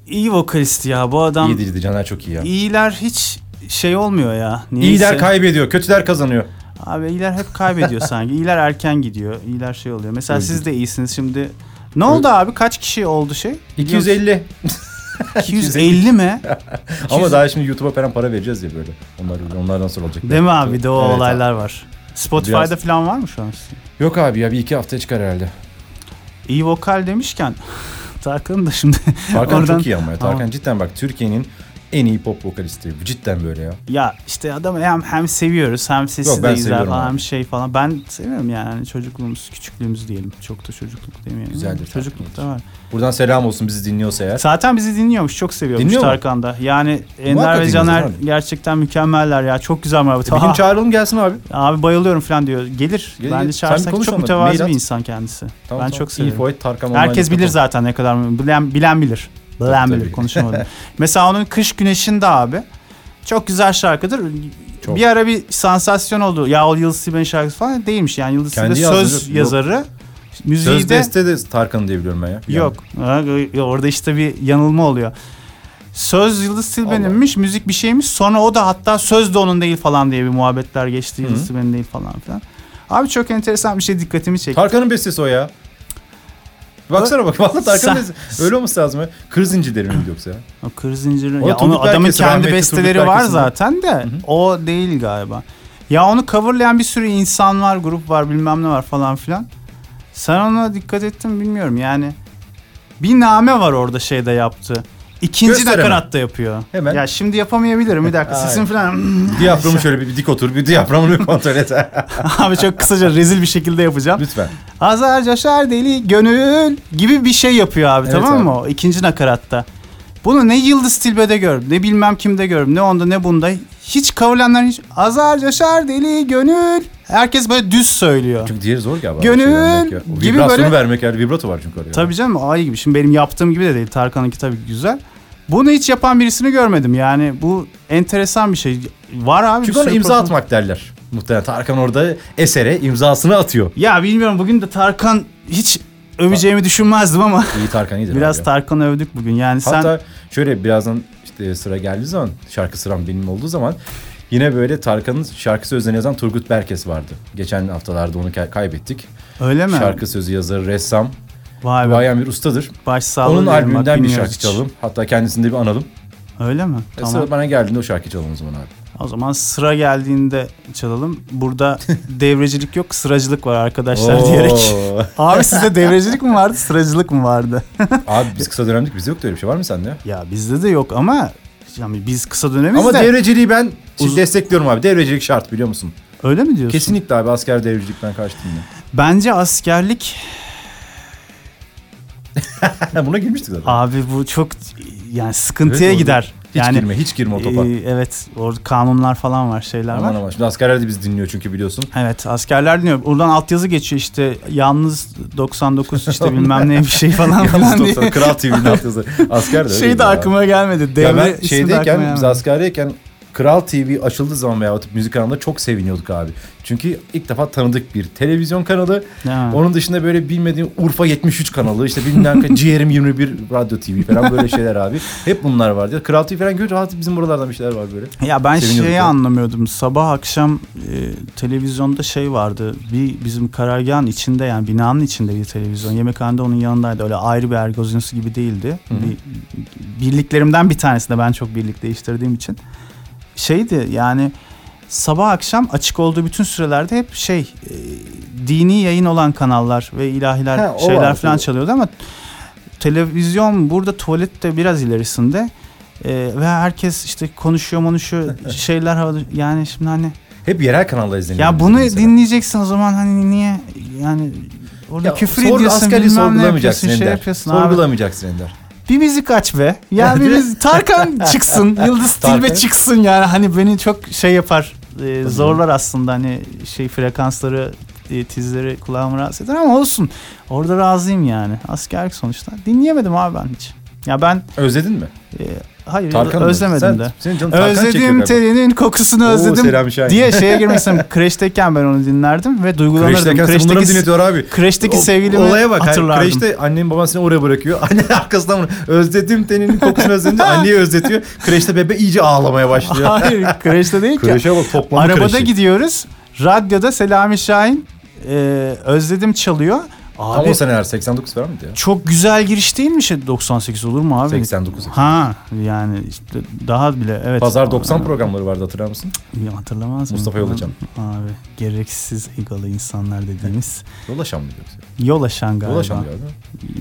iyi vokalist ya. Bu adam İyi değildi Caner çok iyi ya. iyiler hiç şey olmuyor ya. Niyeyse. İyiler kaybediyor, kötüler kazanıyor. Abi iyiler hep kaybediyor sanki. İyiler erken gidiyor. İyiler şey oluyor. Mesela Öldü. siz de iyisiniz şimdi. Ne oldu abi? Kaç kişi oldu şey? 250. 250 mi? Ama daha şimdi YouTube'a falan para vereceğiz ya böyle. Onlar onlardan sonra olacak. Değil mi abi? De o Evet olaylar var. Spotify'da Biraz- falan var mı şu an? Yok abi ya bir iki haftaya çıkar herhalde. İyi vokal demişken Tarkan'ın da şimdi Tarkan oradan- çok iyi ama ya. Tarkan cidden bak Türkiye'nin en iyi pop vokalisti. Cidden böyle ya. Ya işte adamı hem, hem seviyoruz hem sesi Yok, de güzel falan abi. hem şey falan. Ben seviyorum yani çocukluğumuz, küçüklüğümüz diyelim. Çok da çocukluk demeyelim. Güzeldir Çocukluk da var. Buradan selam olsun bizi dinliyorsa eğer. Zaten bizi dinliyormuş. Çok seviyormuş Dinliyor? Tarkan'da. Yani Ender ve Caner gerçekten mükemmeller ya. Çok güzel muhabbet. Bir gün çağıralım gelsin abi. abi bayılıyorum falan diyor. Gelir. Gel- Bence çağırsak çok mütevazi bir insan kendisi. Tamam, ben tamam. çok seviyorum. Info et Tarkan Herkes bilir zaten ne kadar bilen bilen bilir. Tabii. konuşamadım. Mesela onun Kış Güneşi'nde abi çok güzel şarkıdır. Çok. Bir ara bir sansasyon oldu. Ya o Yıldız Tilbe'nin şarkısı falan değilmiş yani Yıldız Tilbe söz yazdı, yok. yazarı. Müziği Söz de beste de Tarkan'ın diye biliyorum ben ya. Yok. Ha, Orada işte bir yanılma oluyor. Söz Yıldız Tilbe'ninmiş, müzik bir şeymiş. Sonra o da hatta söz de onun değil falan diye bir muhabbetler geçti. Yıldız. Tilbe'nin değil falan filan. Abi çok enteresan bir şey dikkatimi çekti. Tarkan'ın bestesi o ya. Baksana bak valla Tarkan'ın Sen- bestesi. Öyle olması lazım ya. Kır zincirleri mi yoksa ya? O kır zinciri. O Ya onu adamın Berkes'i, kendi besteleri var zaten de o değil galiba. Ya onu coverlayan bir sürü insan var, grup var, bilmem ne var falan filan. Sen ona dikkat ettin mi bilmiyorum yani. Bir name var orada şeyde yaptı. İkinci Göster hemen. nakaratta yapıyor. Hemen. Ya şimdi yapamayabilirim bir dakika sesim falan. Diyaframı şöyle bir, bir dik otur. Bir diyaframını bir kontrol et. Abi çok kısaca rezil bir şekilde yapacağım. Lütfen. Azar coşar deli gönül gibi bir şey yapıyor abi Evet tamam abi. mı o ikinci nakaratta. Bunu ne Yıldız Tilbe'de gördüm ne bilmem kimde gördüm ne onda ne bunda. Hiç coverlayanlar hiç azar coşar deli gönül. Herkes böyle düz söylüyor. Çünkü diğeri zor galiba. Gönül Şey gibi böyle- vermek yani vibrato var çünkü oraya. Tabii canım ay gibi. Şimdi benim yaptığım gibi de değil. Tarkan'ınki tabii güzel. Bunu hiç yapan birisini görmedim. Yani bu enteresan bir şey. Var abi. Çünkü ona imza profil- atmak derler. Muhtemelen Tarkan orada esere imzasını atıyor. Ya bilmiyorum bugün de Tarkan hiç öveceğimi düşünmezdim ama İyi Tarkan iyidir biraz abi. Tarkan'ı övdük bugün. Yani sen Hatta şöyle birazdan işte sıra geldiği zaman şarkı sıram benim olduğu zaman yine böyle Tarkan'ın şarkı sözlerini yazan Turgut Berkes vardı. Geçen haftalarda onu kay- kaybettik. öyle mi? Şarkı sözü yazarı, ressam, Vay be. bayan bir ustadır. Baş sağlığı Onun albümünden bir şarkı hiç. çalalım. Hatta kendisini de bir analım. Öyle mi? E, Tamam. Sıra bana geldiğinde o şarkı çalalım o zaman abi. O zaman sıra geldiğinde çalalım. Burada devrecilik yok, sıracılık var arkadaşlar Oo. diyerek. Abi sizde devrecilik mi vardı, sıracılık mı vardı? abi biz kısa dönemdik bizde yoktu öyle bir şey var mı sende? ya bizde de yok ama yani biz kısa dönemiz Ama de. devreciliği ben Uz- destekliyorum abi. Devrecilik şart biliyor musun? Öyle mi diyorsun? Kesinlikle abi asker devrecilikten karşıyım Bence askerlik ben. Buna girmiştik zaten. abi bu çok yani sıkıntıya Evet, gider. Hiç girme, hiç girme o topa. e, evet orada kanunlar falan var şeyler Aman var. aman. Şimdi askerler de bizi dinliyor çünkü biliyorsun. Evet askerler dinliyor. Buradan altyazı geçiyor işte yalnız 99 işte bilmem ne bir şey falan Yalnız diye. Kral TV'nin altyazı. Asker de öyle Şey de aklıma gelmedi. Devre Ya ben şeydeyken, biz askerdeyken Kral TV açıldığı zaman veya müzik kanalında çok seviniyorduk abi. Çünkü ilk defa tanıdık bir televizyon kanalı. Ya. Onun dışında böyle bilmediğim Urfa 73 kanalı, işte bilmem ne Ciğerim 21 Radyo TV falan böyle şeyler abi. Hep bunlar vardı. Kral TV falan görünce "Aa, bizim buralardan bir şeyler var böyle. Ya ben şeyi ya. anlamıyordum. Sabah akşam e, televizyonda şey vardı. Bir bizim karargahın içinde yani binanın içinde bir televizyon. Yemekhanede onun yanındaydı. Öyle ayrı bir ergozyanosu gibi değildi. Bir, birliklerimden bir tanesinde ben çok birlik değiştirdiğim için. Şeydi yani sabah akşam açık olduğu bütün sürelerde hep şey e, dini yayın olan kanallar ve ilahiler Ha, şeyler falan çalıyordu ama televizyon burada tuvalette biraz ilerisinde Ee, ve herkes işte konuşuyor konuşuyor şeyler havada yani şimdi hani Hep yerel kanalda izleniyor. ya bunu mesela. dinleyeceksin o zaman hani niye yani orada Ya, küfür ediyorsun bilmem ne yapıyorsun şey Ender. yapıyorsun abi. Sorgulamayacaksın Ender. Bir müzik aç be. Ya bir müzik Tarkan çıksın. Yıldız Tilbe çıksın yani. Hani beni çok şey yapar. e, zorlar aslında hani şey frekansları e, tizleri kulağımı rahatsız eder ama olsun. Orada razıyım yani. Askerlik sonuçta. Dinleyemedim abi ben hiç. Ya ben Özledin mi? e, hayır Tarkan özlemedim Sen- de. Senin canın Özledim telinin kokusunu Oo, özledim diye şeye girmek istedim. Crash'teyken ben onu dinlerdim ve duygulanırdım. Kreşteyken sen bunları dinletiyor abi? Kreşteki O- sevgilimi Olaya bak. hani hatırlardım. Kreşte annem baban seni oraya bırakıyor. Anne arkasından bunu özledim teninin kokusunu özledim diye anneyi özletiyor. Kreşte bebe iyice ağlamaya başlıyor. Hayır kreşte değil ki. Kreşe bak toplama Arabada kreşi. gidiyoruz. Radyoda Selami Şahin e, özledim çalıyor. Tam Abi o seneler 89 falan mıydı ya? çok güzel giriş değil mi şey 98 olur mu abi? 89. Ha yani işte daha bile evet. Pazar 90 Aa, programları vardı hatırlar mısın? ya Hatırlamaz mıyım? Mustafa Yolaçan. Abi gereksiz egolı insanlar dediğimiz. Dolaşan mı yoksa? Yol aşan galiba. Dolaşan galiba.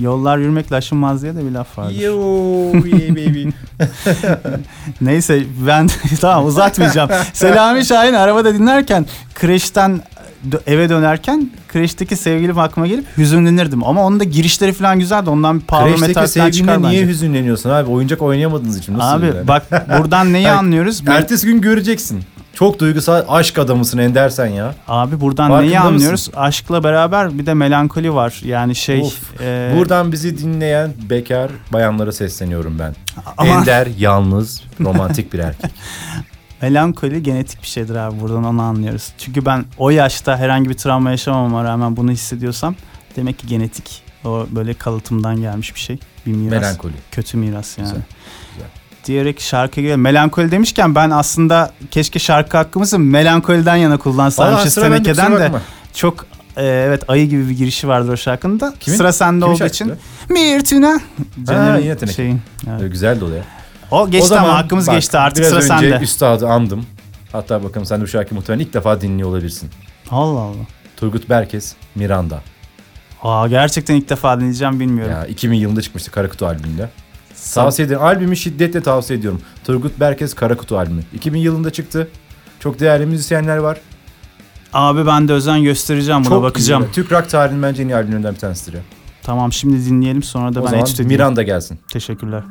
Yollar yürümekle aşınmaz diye de bir laf vardır. Yo yeah baby. Neyse ben tamam uzatmayacağım. Selami Şahin arabada dinlerken kreşten dö- eve dönerken kreşteki sevgilim aklıma gelip hüzünlenirdim. Ama onun da girişleri falan güzeldi. Ondan bir power metal falan çıkar niye bence. hüzünleniyorsun abi? Oyuncak oynayamadığınız için nasıl Abi yani? bak buradan neyi anlıyoruz? Ertesi gün göreceksin. Çok duygusal aşk adamısın Ender sen ya. Abi buradan Farkında neyi mısın? anlıyoruz? Aşkla beraber bir de melankoli var. Yani şey Of. e, Buradan bizi dinleyen bekar bayanlara sesleniyorum ben. Ama- Ender yalnız romantik bir erkek. melankoli genetik bir şeydir abi. Buradan onu anlıyoruz. Çünkü ben o yaşta herhangi bir travma yaşamama rağmen bunu hissediyorsam demek ki genetik. O böyle kalıtımdan gelmiş bir şey. Bir miras. Melankoli. Kötü miras yani. Güzel, güzel. Diyerek şarkı geliyor. Melankoli demişken ben aslında keşke şarkı hakkımızı melankoliden yana kullansaymışız tenekeden de. bakma. Çok e, evet ayı gibi bir girişi vardır o şarkının da. Kimin? Sıra sende Kimin olduğu şarkısı için. Mirtuna. Caner'in yine teneke. şeyin, evet. Güzeldi o da ya. O geçti ama hakkımız bak, geçti artık biraz sıra önce sende. üstadı andım. Hatta bakalım sen de bu şarkıyı muhtemelen ilk defa dinliyor olabilirsin. Allah Allah. Turgut Berkes, Miranda. Aa, gerçekten ilk defa dinleyeceğim bilmiyorum. Ya 2000 yılında çıkmıştı Karakutu albümünde. Tavsiye ederim. Albümü şiddetle tavsiye ediyorum. Turgut Berkes Karakutu albümü. 2000 yılında çıktı. Çok değerli müzisyenler var. Abi ben de özen göstereceğim buna Çok bakacağım. iyi. Türk rock tarihinin bence en iyi albümlerinden bir tanesidir ya. Tamam şimdi dinleyelim sonra da o ben zaman. Miranda gelsin. Teşekkürler.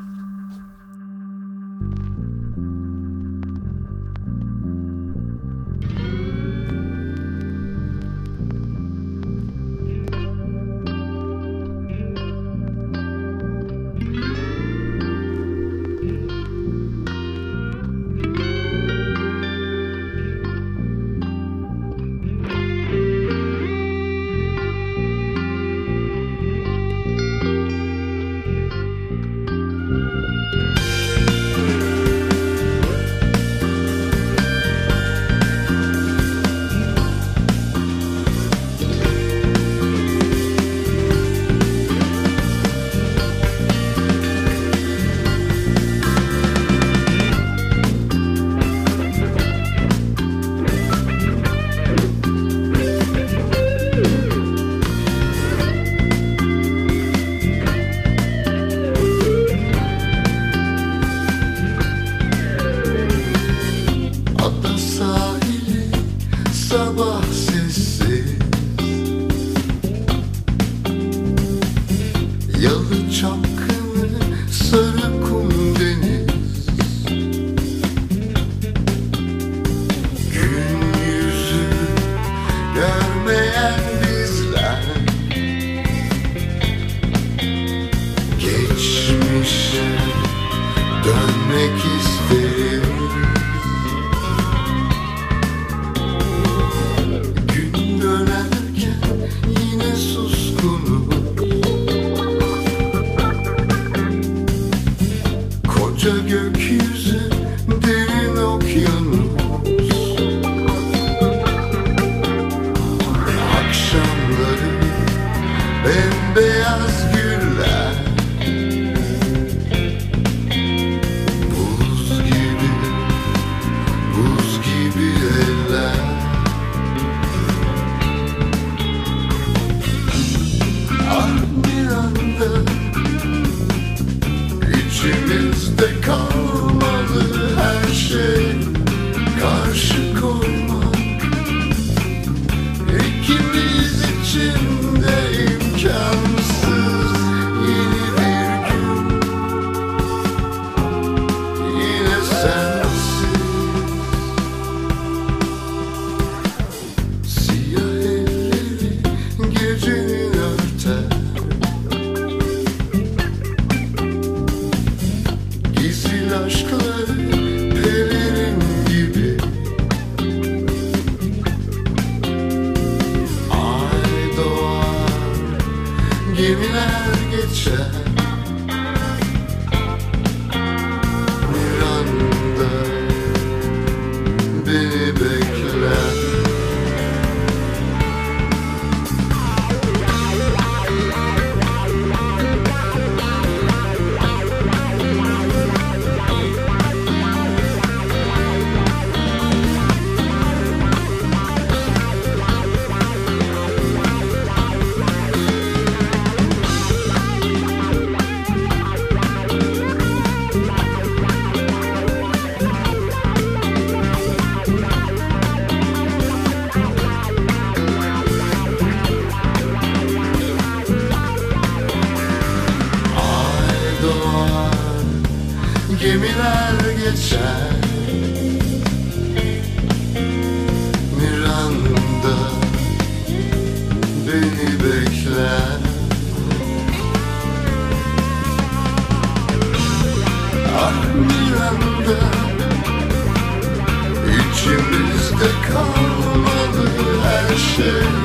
Her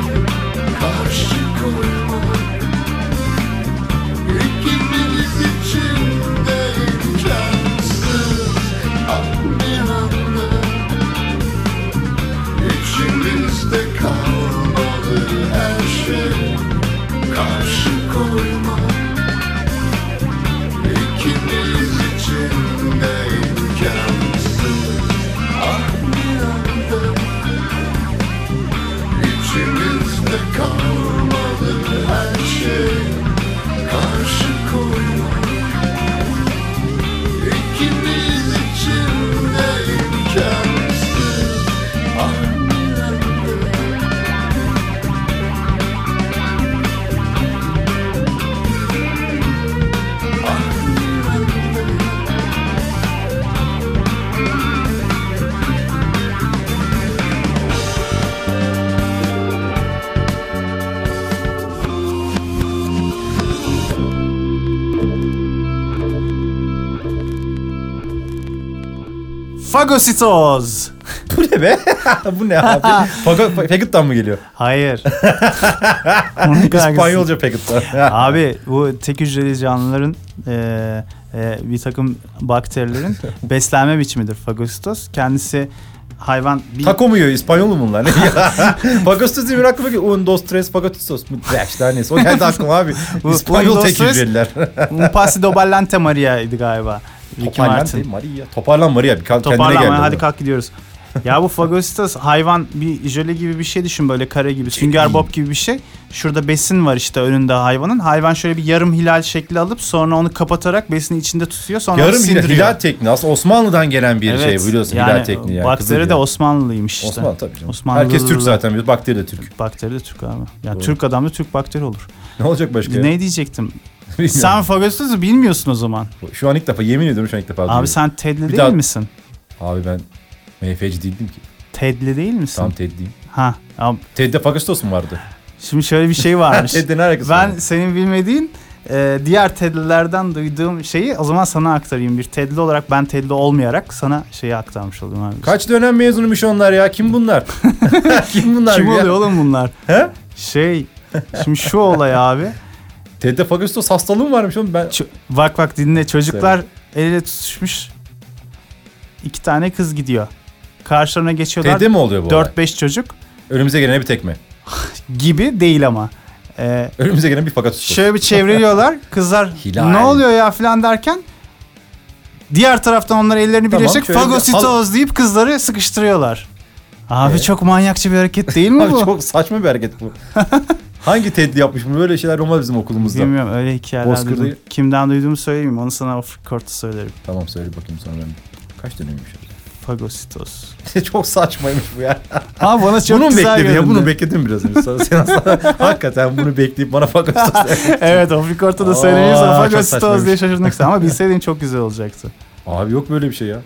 Fagositos. Bu ne be? Bu ne abi? Fagot'tan mı geliyor? Hayır. İspanyolca Fagot'tan. Abi bu tek hücreli canlıların e, e, bir takım bakterilerin beslenme biçimidir fagositos. Kendisi hayvan bir Taco mu yiyor? İspanyol mu bunlar? Ne ya? Fagostos diye bir aklıma geliyor. Un, dos, tres, fagostos. Beş neyse. O geldi aklıma abi. İspanyol tek hücreliler. un paso doblante Maria'ydı galiba. Ricky Toparlan Martin. değil, Maria. Toparlan Maria. Bir kendine Toparlanma gel. hadi kalk gidiyoruz. Ya bu fagositos hayvan bir jöle gibi bir şey düşün böyle kare gibi sünger bob gibi bir şey. Şurada besin var işte önünde hayvanın. Hayvan şöyle bir yarım hilal şekli alıp sonra onu kapatarak besini içinde tutuyor sonra onu Yarım hilal, sindiriyor. hilal tekniği. Aslında Osmanlı'dan gelen bir şey biliyorsun. hilal tekniği. Yani. Bakteri Kızıl de hilal. Osmanlılıymış işte. Osmanlı tabii canım. Osmanlı Herkes Türk zaten. biliyor. Bakteri de Türk. Bakteri de Türk abi. Yani. Türk adam da Türk bakteri olur. Ne olacak başka? ya? Ne diyecektim? Sen fagositosu bilmiyorsun o zaman. Şu an ilk defa yemin ediyorum şu an ilk defa Abi duyuyorum. sen Tedli Bir değil daha- misin? Abi ben MF'ci değildim ki. Tedli değil misin? Tam Ted'liyim. Ha. Ama Ted'de Fagostos mu vardı? şimdi şöyle bir şey varmış. Ted'de ne alakası ben var? senin bilmediğin e, diğer Tedlilerden duyduğum şeyi o zaman sana aktarayım. Bir Tedli olarak ben Tedli olmayarak sana şeyi aktarmış olayım abi. Kaç dönem mezunumuş onlar ya? Kim bunlar? Kim bunlar Kim ya? oluyor oğlum bunlar? He? Şey şimdi şu olay abi. Ted'de Fagostos hastalığı mı varmış oğlum? Ben Ç- bak bak dinle çocuklar el ele tutuşmuş. iki tane kız gidiyor. Karşılarına geçiyorlar. Ted'de mi oluyor bu olay? 4-5 çocuk Önümüze gelene bir tekme. gibi değil ama. Ee, Önümüze gelen bir Fagostos. şöyle bir çevriliyorlar. Kızlar Hilal. ne oluyor ya falan derken diğer taraftan onlar ellerini Tamam, birleşik şöyle bir- fagositoz deyip kızları sıkıştırıyorlar. Abi Ee? çok manyakça bir hareket değil mi Abi bu? çok saçma bir hareket bu. Hangi Ted'li yapmış bunu? Böyle şeyler olmaz bizim okulumuzda. Bilmiyorum öyle hikayeler Bozkır'da- duydum. Kimden duyduğumu söyleyeyim onu sana off record'da söylerim. Tamam söyle bakayım sonra. Kaç dönemmiş? Fagositos. Çok saçmaymış bu ya. Ha bana çok bunu güzel bekledin ya? Bunu bekledim biraz önce. Sen- Sen aslında hakikaten bunu bekleyip bana fakat evet o ilk ortada Aa, söyleyince Fagositos diye şaşırmak istedim ama bilseydin çok güzel olacaktı. Abi yok böyle bir şey ya.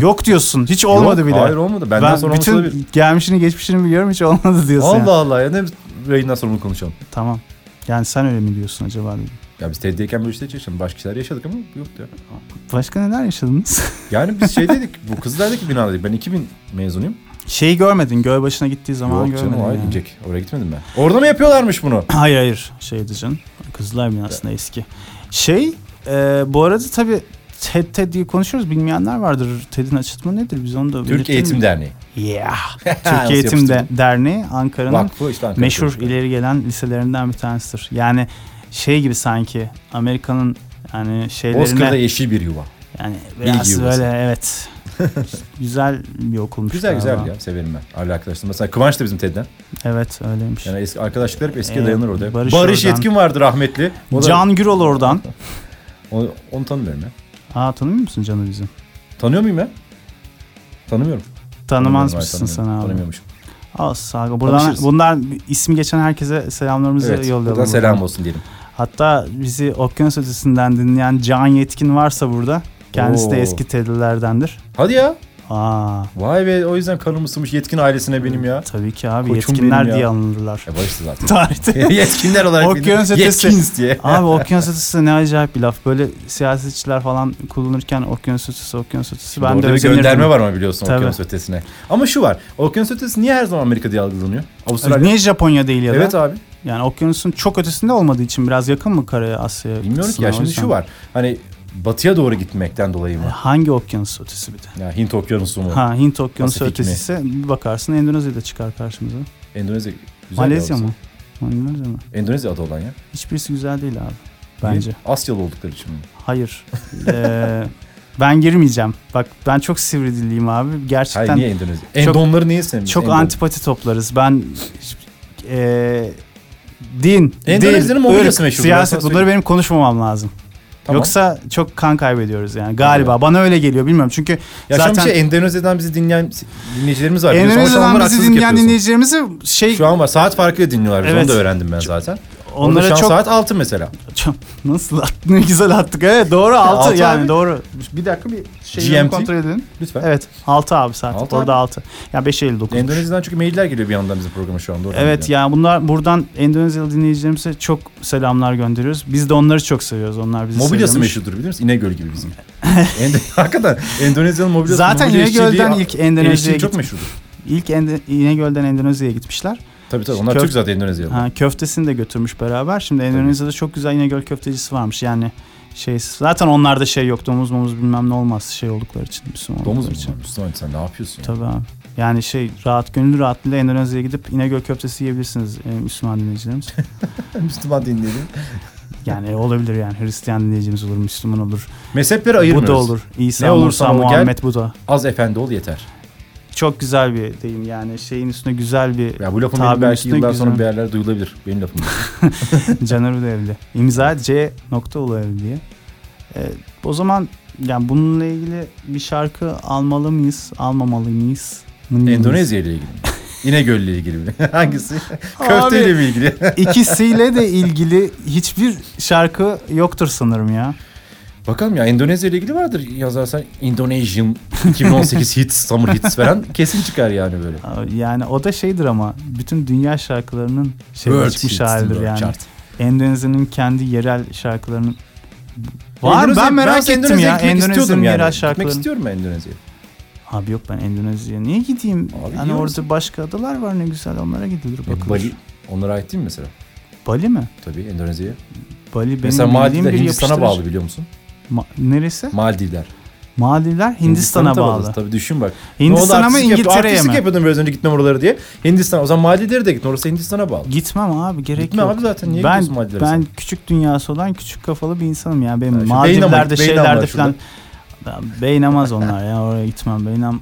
Yok diyorsun. Hiç olmadı Yok, bile. Hayır olmadı. Benden ben sonra bütün gelmişini geçmişini biliyorum hiç olmadı diyorsun. Allah yani. Allah ya. Ne yayından sonra bunu konuşalım. Tamam. Yani sen öyle mi diyorsun acaba? dedim. Ya biz TED'deyken böyle işte yaşadık. Başka şeyler yaşadık ama yoktu ya. Başka neler yaşadınız? Yani biz şeydeydik. bu kızlardaki binadaydık. Ben 2000 mezunuyum. Şeyi görmedin. Gölbaşı'na gittiği zaman Yok canım görmedin. hayır yani. gidecek. Oraya gitmedim ben. Orada mı yapıyorlarmış bunu? Hayır hayır. Şeydi canım. Kızlar binasında eski. Şey e, bu arada tabii TED TED diye konuşuyoruz. Bilmeyenler vardır. TED'in açılımı nedir? Biz onu da Türk Eğitim mi? Derneği. Yeah. Türk Eğitim de? Derneği Ankara'nın Vakfı işte Ankara meşhur Çocuklar. ileri gelen liselerinden bir tanesidir. Yani şey gibi sanki Amerika'nın yani şeylerine Bozkır'da yeşil bir yuva. yani Bilgi biraz yuvası. böyle evet güzel bir okulmuş Güzel galiba. güzel ya severim ben. Aile arkadaşlarım. Mesela Kıvanç da bizim TED'den. Evet öyleymiş. Yani eski arkadaşlıklar hep eskiye Ee, dayanır orada. Barış Barış, oradan. Yetkin vardı rahmetli. O da- Can Gürol oradan. Onu, onu tanımıyorum ya. Aa tanımıyor musun Can'ı bizim? Tanıyor muyum ya? Tanımıyorum. Tanımaz Tanımıyorum, mısın hayır, sen abi? Tanımıyormuşum. Al saygı. Buradan, Tanışırız. bunlar ismi geçen herkese selamlarımızı Evet. yollayalım. Buradan selam buradan. olsun diyelim. Hatta bizi okyanus ötesinden dinleyen Can Yetkin varsa burada. Kendisi de Oo. eski tedlilerdendir. Hadi ya. Aa, Vay be o yüzden kanım ısınmış yetkin ailesine benim ya. tabii ki abi Koçum yetkinler diye anılırlar. E barıştı zaten. Tarihte. Yetkinler olarak Okyanus ötesi. Yetkins diye. Abi okyanus ötesi ne acayip bir laf. Böyle siyasetçiler falan kullanırken okyanus ötesi, okyanus ötesi. Ben de Orada bir özenirdim. gönderme var ama biliyorsun Tabii. okyanus ötesine. Ama şu var. Okyanus ötesi niye her zaman Amerika diye algılanıyor? Avustralya. Niye Japonya değil ya da? Evet abi. Yani okyanusun çok ötesinde olmadığı için biraz yakın mı karaya Asya'ya? Bilmiyorum ki ya şimdi şu var. Hani batıya doğru gitmekten dolayı mı? Hangi okyanus ötesi bir de? Ya Hint okyanusu mu? Ha Hint okyanusu Pasifik mi? ötesi ise bir bakarsın Endonezya'da çıkar karşımıza. Endonezya güzel Malezya mı? Malezya mı? Endonezya adı olan ya. Hiçbirisi güzel değil abi. Niye? Bence. Asyalı oldukları için mi? Hayır. Ee, ben girmeyeceğim. Bak ben çok sivri dilliyim abi. Hayır Gerçekten niye Endonezya? Endonları niye sevmiyorsun? çok Endon. antipati toplarız. Ben ee, din, Endonezya'nın mobilyası meşhur, siyaset bunları benim konuşmamam lazım. Tamam. Yoksa çok kan kaybediyoruz yani galiba. Bana öyle geliyor bilmiyorum. Çünkü ya zaten şey Endonezya'dan bizi dinleyen dinleyicilerimiz var. Endonezya'dan bizi dinleyen dinleyicilerimizi şey Şu an var. Saat farkıyla dinliyorlar. Biz Evet. Onu da öğrendim ben zaten. Onlara an çok saat 6 mesela. Çok- nasıl attık? Ne güzel attık. Evet doğru 6 altı yani abi. doğru. Bir dakika bir şeyi kontrol edelim. Lütfen. Evet 6 abi saat. Altı Orada abi. 6. Ya 5 Eylül 9. Endonezya'dan çünkü mailler geliyor bir yandan bizim programa şu anda. Oradan Evet ya bunlar buradan Endonezyalı dinleyicilerimize çok selamlar gönderiyoruz. Biz de onları çok seviyoruz. Onlar bizi Mobilyası seviyormuş. meşhurdur biliyor musun? İnegöl gibi bizim. Endo Hakikaten Endonezya'nın mobilyası Zaten mobilya İnegöl'den ilk Endonezya'ya eleştiri çok meşhurdur. İlk Ende- İnegöl'den Endonezya'ya gitmişler. Tabii tabii onlar Köf- Türk zaten Endonezyalı. Ha, köftesini de götürmüş beraber. Şimdi Endonezya'da çok güzel İnegöl köftecisi varmış. Yani şey zaten onlarda şey yok domuz momuz bilmem ne olmaz şey oldukları için Müslüman Domuz mu? için. Müslüman sen ne yapıyorsun ya? Tabii abi. Yani şey rahat gönül rahatlığıyla Endonezya'ya gidip İnegöl köftesi yiyebilirsiniz e, Müslüman dinleyicilerimiz. Müslüman dinleyelim. Yani olabilir yani Hristiyan dinleyicimiz olur, Müslüman olur. Mezhepleri ayırmıyoruz. Buda olur. İsa, Ne olursa Musa, ol, gel. Muhammed Buda. Az efendi ol yeter. Çok güzel bir deyim yani şeyin üstüne güzel bir Ya bu Tabirin benim belki üstüne yıllar güzel. sonra bir yerlerde duyulabilir. Benim lafım. Caner Ödevli. İmza C Uluevli diye. Ee, o zaman yani bununla ilgili bir şarkı almalı mıyız, almamalı mıyız? Mıyız? Endonezya ile ilgili. İnegöl ile ilgili mi? Hangisi? Köfte ile mi ilgili? İkisiyle de ilgili hiçbir şarkı yoktur sanırım ya. Bakalım ya Endonezya ile ilgili vardır. Yazarsan Indonesian 2018 hits, summer hits falan kesin çıkar yani böyle. Yani o da şeydir ama bütün dünya şarkılarının şey World çıkmış hits, halidir World yani. chart. Endonezya'nın kendi yerel şarkılarının Var Endonezya- ben merak ettim Endonezya'ya ya gitmek istiyordum Endonezya'nın yani. yerel Gitmek şarkılarını. istiyorum ben Endonezya'ya. Abi yok ben Endonezya'ya niye gideyim? Abi hani gidiyor orada musun? başka adalar var ne güzel onlara gidilir E, bakılır. Bali onlara ait değil mi mesela? Bali mi? Tabii Endonezya'ya. Bali benim Mesela bildiğim Maldivler bir Hindistan'a yapıştırıcı- bağlı biliyor musun? Ma- neresi? Maldivler. Maldivler Hindistan'a da bağlı. Tabii düşün bak. Hindistan'a mı yap- İngiltere'ye Artistlik mi? yapıyordum biraz önce gitmem oralara diye. Hindistan. O zaman Maldivlere de gittin. Orası Hindistan'a bağlı. Gitmem abi gerek Gitme yok. abi zaten. Niye ben Maldivlere ben sen? küçük dünyası olan küçük kafalı bir insanım ya. Benim şu Maldivler'de Beynam- şeylerde falan beynamaz onlar ya oraya gitmem. Beynam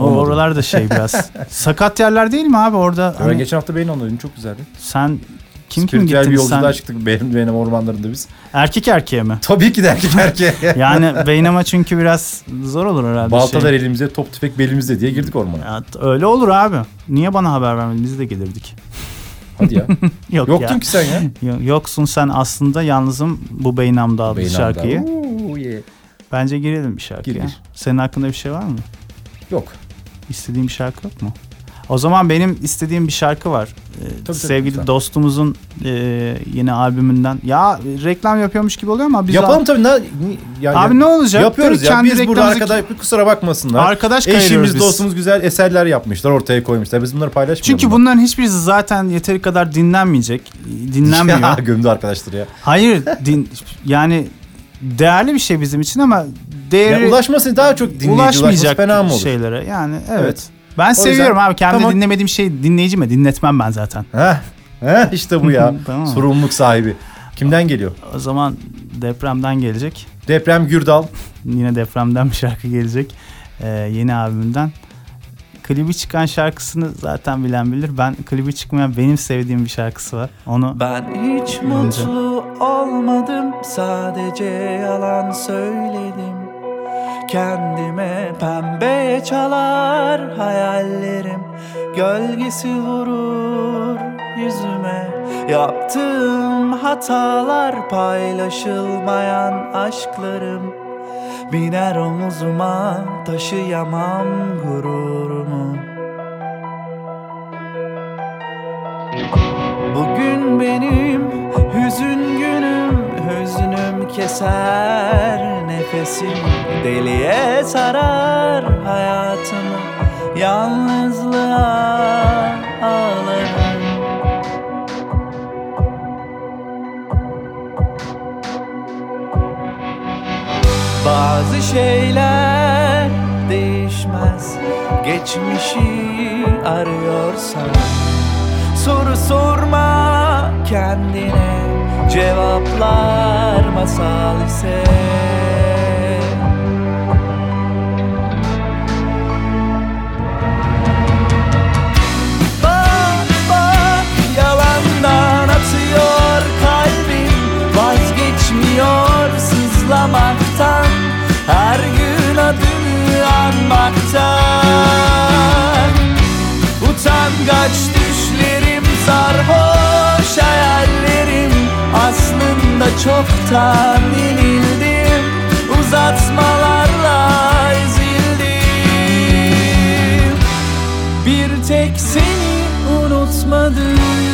o oralar da şey biraz. Sakat yerler değil mi abi orada? Ya Hani geçen hafta beyin anladım. Çok güzeldi. sen kim Spiritüel bir gittiniz yolculuğa sen? çıktık benim, benim ormanlarında biz. Erkek erkeğe mi? Tabii ki de erkek erkeğe. Yani beynama çünkü biraz zor olur herhalde. Baltalar şey. elimize, top tüfek belimizde diye girdik ormana. Ya, öyle olur abi. Niye bana haber vermedin? Biz de gelirdik. Hadi ya. Yok Yoktun ya. ki sen ya. Yo- Yoksun sen aslında yalnızım bu Beynam'da adlı Beynam'da. şarkıyı. Oo, yeah. Bence girelim bir şarkıya. Gir, gir. Senin hakkında bir şey var mı? Yok. İstediğin bir şarkı yok mu? O zaman benim istediğim bir şarkı var. Ee, tabii, sevgili lütfen. dostumuzun e, yeni albümünden. Ya reklam yapıyormuş gibi oluyor ama biz Yapalım tabii. Ne, ya, Abi ne olacak? Yapıyoruz Tabii ya. kendi Biz burada reklamımızı- arkadaş kusura bakmasınlar. Arkadaş Eşimiz biz. dostumuz güzel eserler yapmışlar ortaya koymuşlar. Biz bunları paylaşmıyoruz. Çünkü bunların hiçbirisi zaten yeteri kadar dinlenmeyecek. Dinlenmiyor. Ya, gömdü arkadaşlar ya. Hayır din, yani değerli bir şey bizim için ama değeri ya ulaşması daha çok dinleyici ulaşması ulaşmayacak fena mı olur? şeylere. Yani evet. Evet. Ben yüzden- seviyorum abi. Kendi Tamam. dinlemediğim şey dinleyici mi? Dinletmem ben zaten. Heh, heh, işte bu ya. Tamam. Sorumluluk sahibi. Kimden geliyor? O zaman depremden gelecek. Deprem Gürdal. Yine depremden bir şarkı gelecek. Ee, yeni albümden. Klibi çıkan şarkısını zaten bilen bilir. Ben klibi çıkmayan benim sevdiğim bir şarkısı var. Onu Ben hiç mutlu olmadım sadece yalan söyledim Kendime pembe çalar hayallerim. Gölgesi vurur yüzüme. Yaptığım hatalar paylaşılmayan aşklarım. Biner omuzuma taşıyamam gururumu. Bugün benim hüzün günüm Hüznüm keser nefesimi Deliye sarar hayatımı Yalnızlığa ağlarım. Bazı şeyler değişmez Geçmişi arıyorsan. Soru sorma kendine Cevaplar masal ise. Sızlamaktan. Her gün adını anmaktan. Utangaç düşlerim sarhoş çoktan yenildim Uzatmalarla ezildim. Bir tek seni unutmadım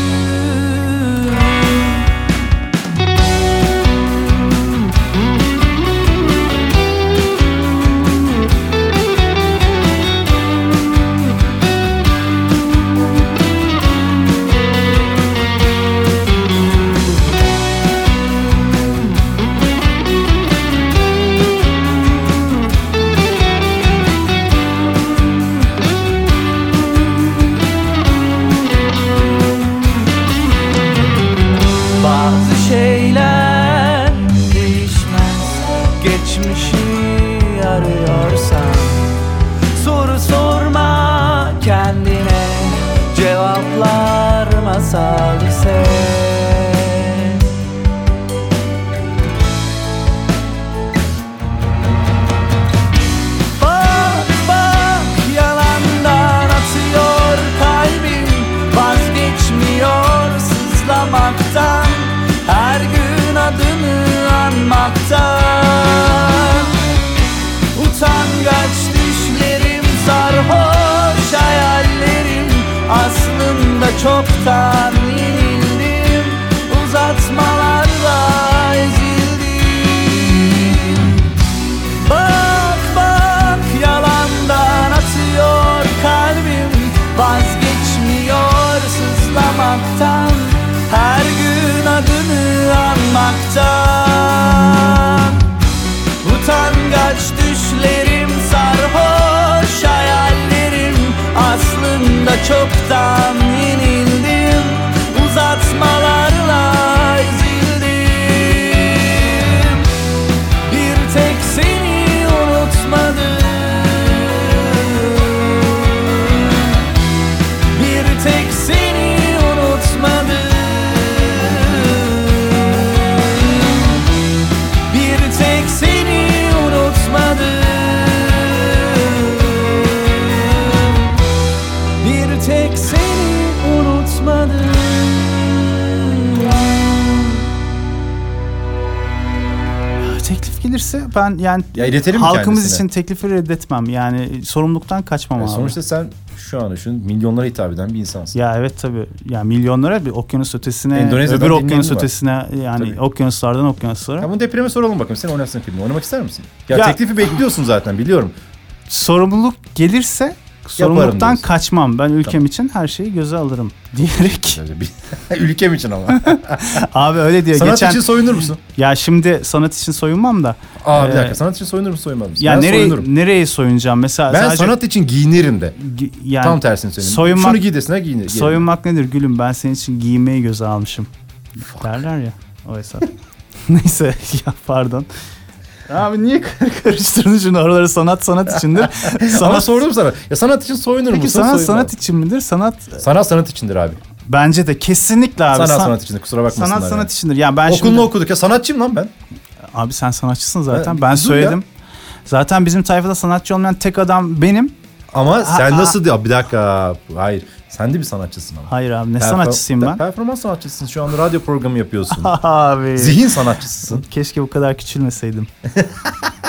gelirse ben yani Ya iletelim halkımız kendisine? için teklifi reddetmem. Yani sorumluluktan kaçmam Yani abi. sonuçta sen şu anda şu milyonlara hitap eden bir insansın. Ya evet tabii. Ya milyonlara bir okyanus ötesine, Endonezya'dan öbür okyanus mi var? ötesine yani Tabii. okyanuslardan okyanuslara. Ya bunu depreme soralım bakalım. Sen oynarsın filmi. Oynamak ister misin? Ya, Ya- teklifi bekliyorsun zaten biliyorum. Sorumluluk gelirse sorumluluktan diyorsun. kaçmam. Ben ülkem Tamam. için her şeyi göze alırım diyerek. Ülkem için ama. abi öyle diyor. sanat Geçen için soyunur musun? ya şimdi sanat için soyunmam da. Aa bir Ee, dakika. Sanat için soyunur musun soyunmaz mısın? Ya ben nereye soyunurum. nereye soyunacağım mesela? Ben sadece sanat için giyinirim de. gi- yani Tam tersini söyleyeyim. soyunmak- Şunu giy desinler giyinir. soyunmak nedir gülüm? Ben senin için giymeyi göze almışım. Derler ya o hesap. Neyse ya pardon. Abi niye karıştırdın şunu oraları sanat sanat içindir. Ama sanat sordum sana. Ya sanat için soyunur Peki musun? sanat soyunmaz sanat için midir? Sanat Sanat sanat içindir abi. bence de kesinlikle abi. sanat San- sanat içindir. Kusura bakmasınlar. sanat yani. sanat içindir. Ya ben Okulunu şimdi okuduk ya sanatçıyım lan ben. abi sen sanatçısın zaten. Ha, ben söyledim. Zaten bizim tayfada sanatçı olmayan tek adam benim. Ama sen Aa, nasıl diyor? Bir dakika. Hayır. Sen de bir sanatçısın ama. Hayır abi ne Perform- sanatçısıyım ben? Performans sanatçısın. Şu anda radyo programı yapıyorsun. Abi. Zihin sanatçısısın. Keşke bu kadar küçülmeseydim.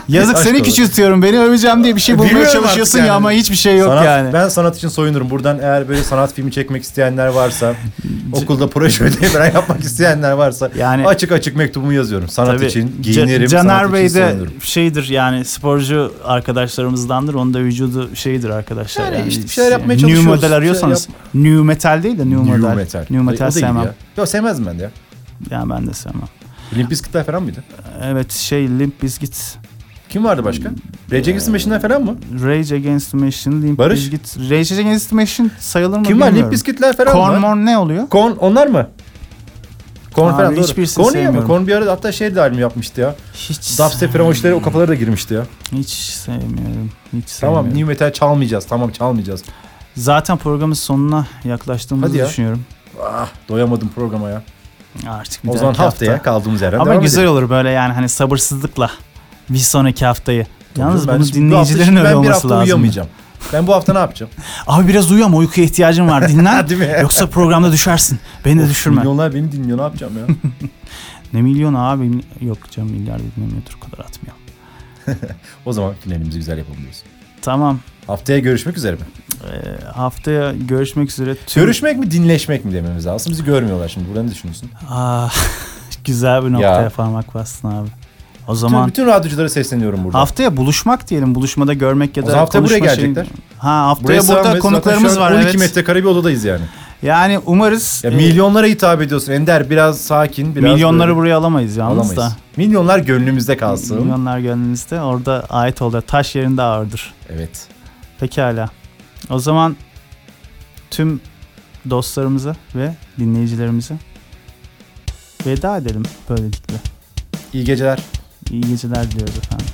Yazık Aşk seni olsun. küçültüyorum. Beni öveceğim diye bir şey bulmaya Bilmiyorum çalışıyorsun ya yani. ama hiçbir şey yok sanat, yani. Ben sanat için soyunurum. Buradan eğer böyle sanat filmi çekmek isteyenler varsa, okulda proje ödevi falan yapmak isteyenler varsa Yani- açık açık mektubumu yazıyorum. Sanat Tabii, için Ca- giyinirim, Caner sanat Bey için de soyunurum. şeydir yani sporcu arkadaşlarımızdandır. Onun da vücudu şeydir arkadaşlar. Yani işte bir şeyler yapmaya New çalışıyoruz. model Bir arıyorsanız. New metal değil de new, New model. metal. New metal O sevmem. Ya. Yok sevmezdim ben de ya. Yani ben de sevmem. Limp Bizkit'ler falan mıydı? Evet şey Limp Bizkit. Kim vardı başka? Rage Against the Machine'ler falan mı? Rage Against the Machine, Limp Barış? Bizkit. Rage Against the Machine sayılır mı Kim var? Limp bilmiyorum. Bizkit'ler falan Korn var. Morn ne oluyor? Korn onlar mı? Korn falan doğru. Korn ama sevmiyorum. Korn bir ara hatta şey de albüm yapmıştı ya. Hiç Dubstep falan o işlere o kafalara da girmişti ya. Hiç sevmiyorum. Hiç Tamam sevmiyorum. new metal çalmayacağız. Tamam çalmayacağız. Zaten programın sonuna yaklaştığımızı Hadi ya. düşünüyorum. Ah doyamadım programa ya. Artık bir O zaman haftaya hafta. kaldığımız yerden Ama devam güzel edelim. olur böyle yani hani sabırsızlıkla bir sonraki haftayı. Yalnız Ben bunu dinleyicilerin öyle ben bir olması hafta lazım. uyuyamayacağım. Ben bu hafta ne yapacağım? Abi biraz uyu ama uykuya ihtiyacın var. Dinlen. Değil mi? Yoksa programda düşersin. Beni de düşürme. Milyonlar beni dinliyor ne yapacağım ya? Ne milyon abi? Yok canım milyar dinlemiyordur kadar atmıyor. o zaman finalimizi güzel yapalım. Tamam. Haftaya görüşmek üzere mi? Ee, haftaya görüşmek üzere. Tüm... Görüşmek mi dinleşmek mi dememiz lazım. Bizi görmüyorlar şimdi. Burada ne düşünüyorsun? Aa, güzel bir noktaya Ya. parmak bastın abi. O Bütün, zaman bütün radyoculara sesleniyorum burada. haftaya buluşmak diyelim. Buluşmada görmek ya O da zaman haftaya buraya gelecekler. Ha haftaya Buraya burada sığamayız. konuklarımız var 12 evet. metrekare bir odadayız yani. Yani umarız Ya e, milyonlara hitap ediyorsun. Ender biraz sakin. Biraz milyonları böyle- buraya alamayız yalnız alamayız. da. Milyonlar gönlümüzde kalsın. Milyonlar gönlünüzde orada ait olur. Taş yerinde ağırdır. Evet. Pekala. O zaman tüm dostlarımıza ve dinleyicilerimize veda edelim böylelikle. İyi geceler. İyi geceler diliyoruz efendim.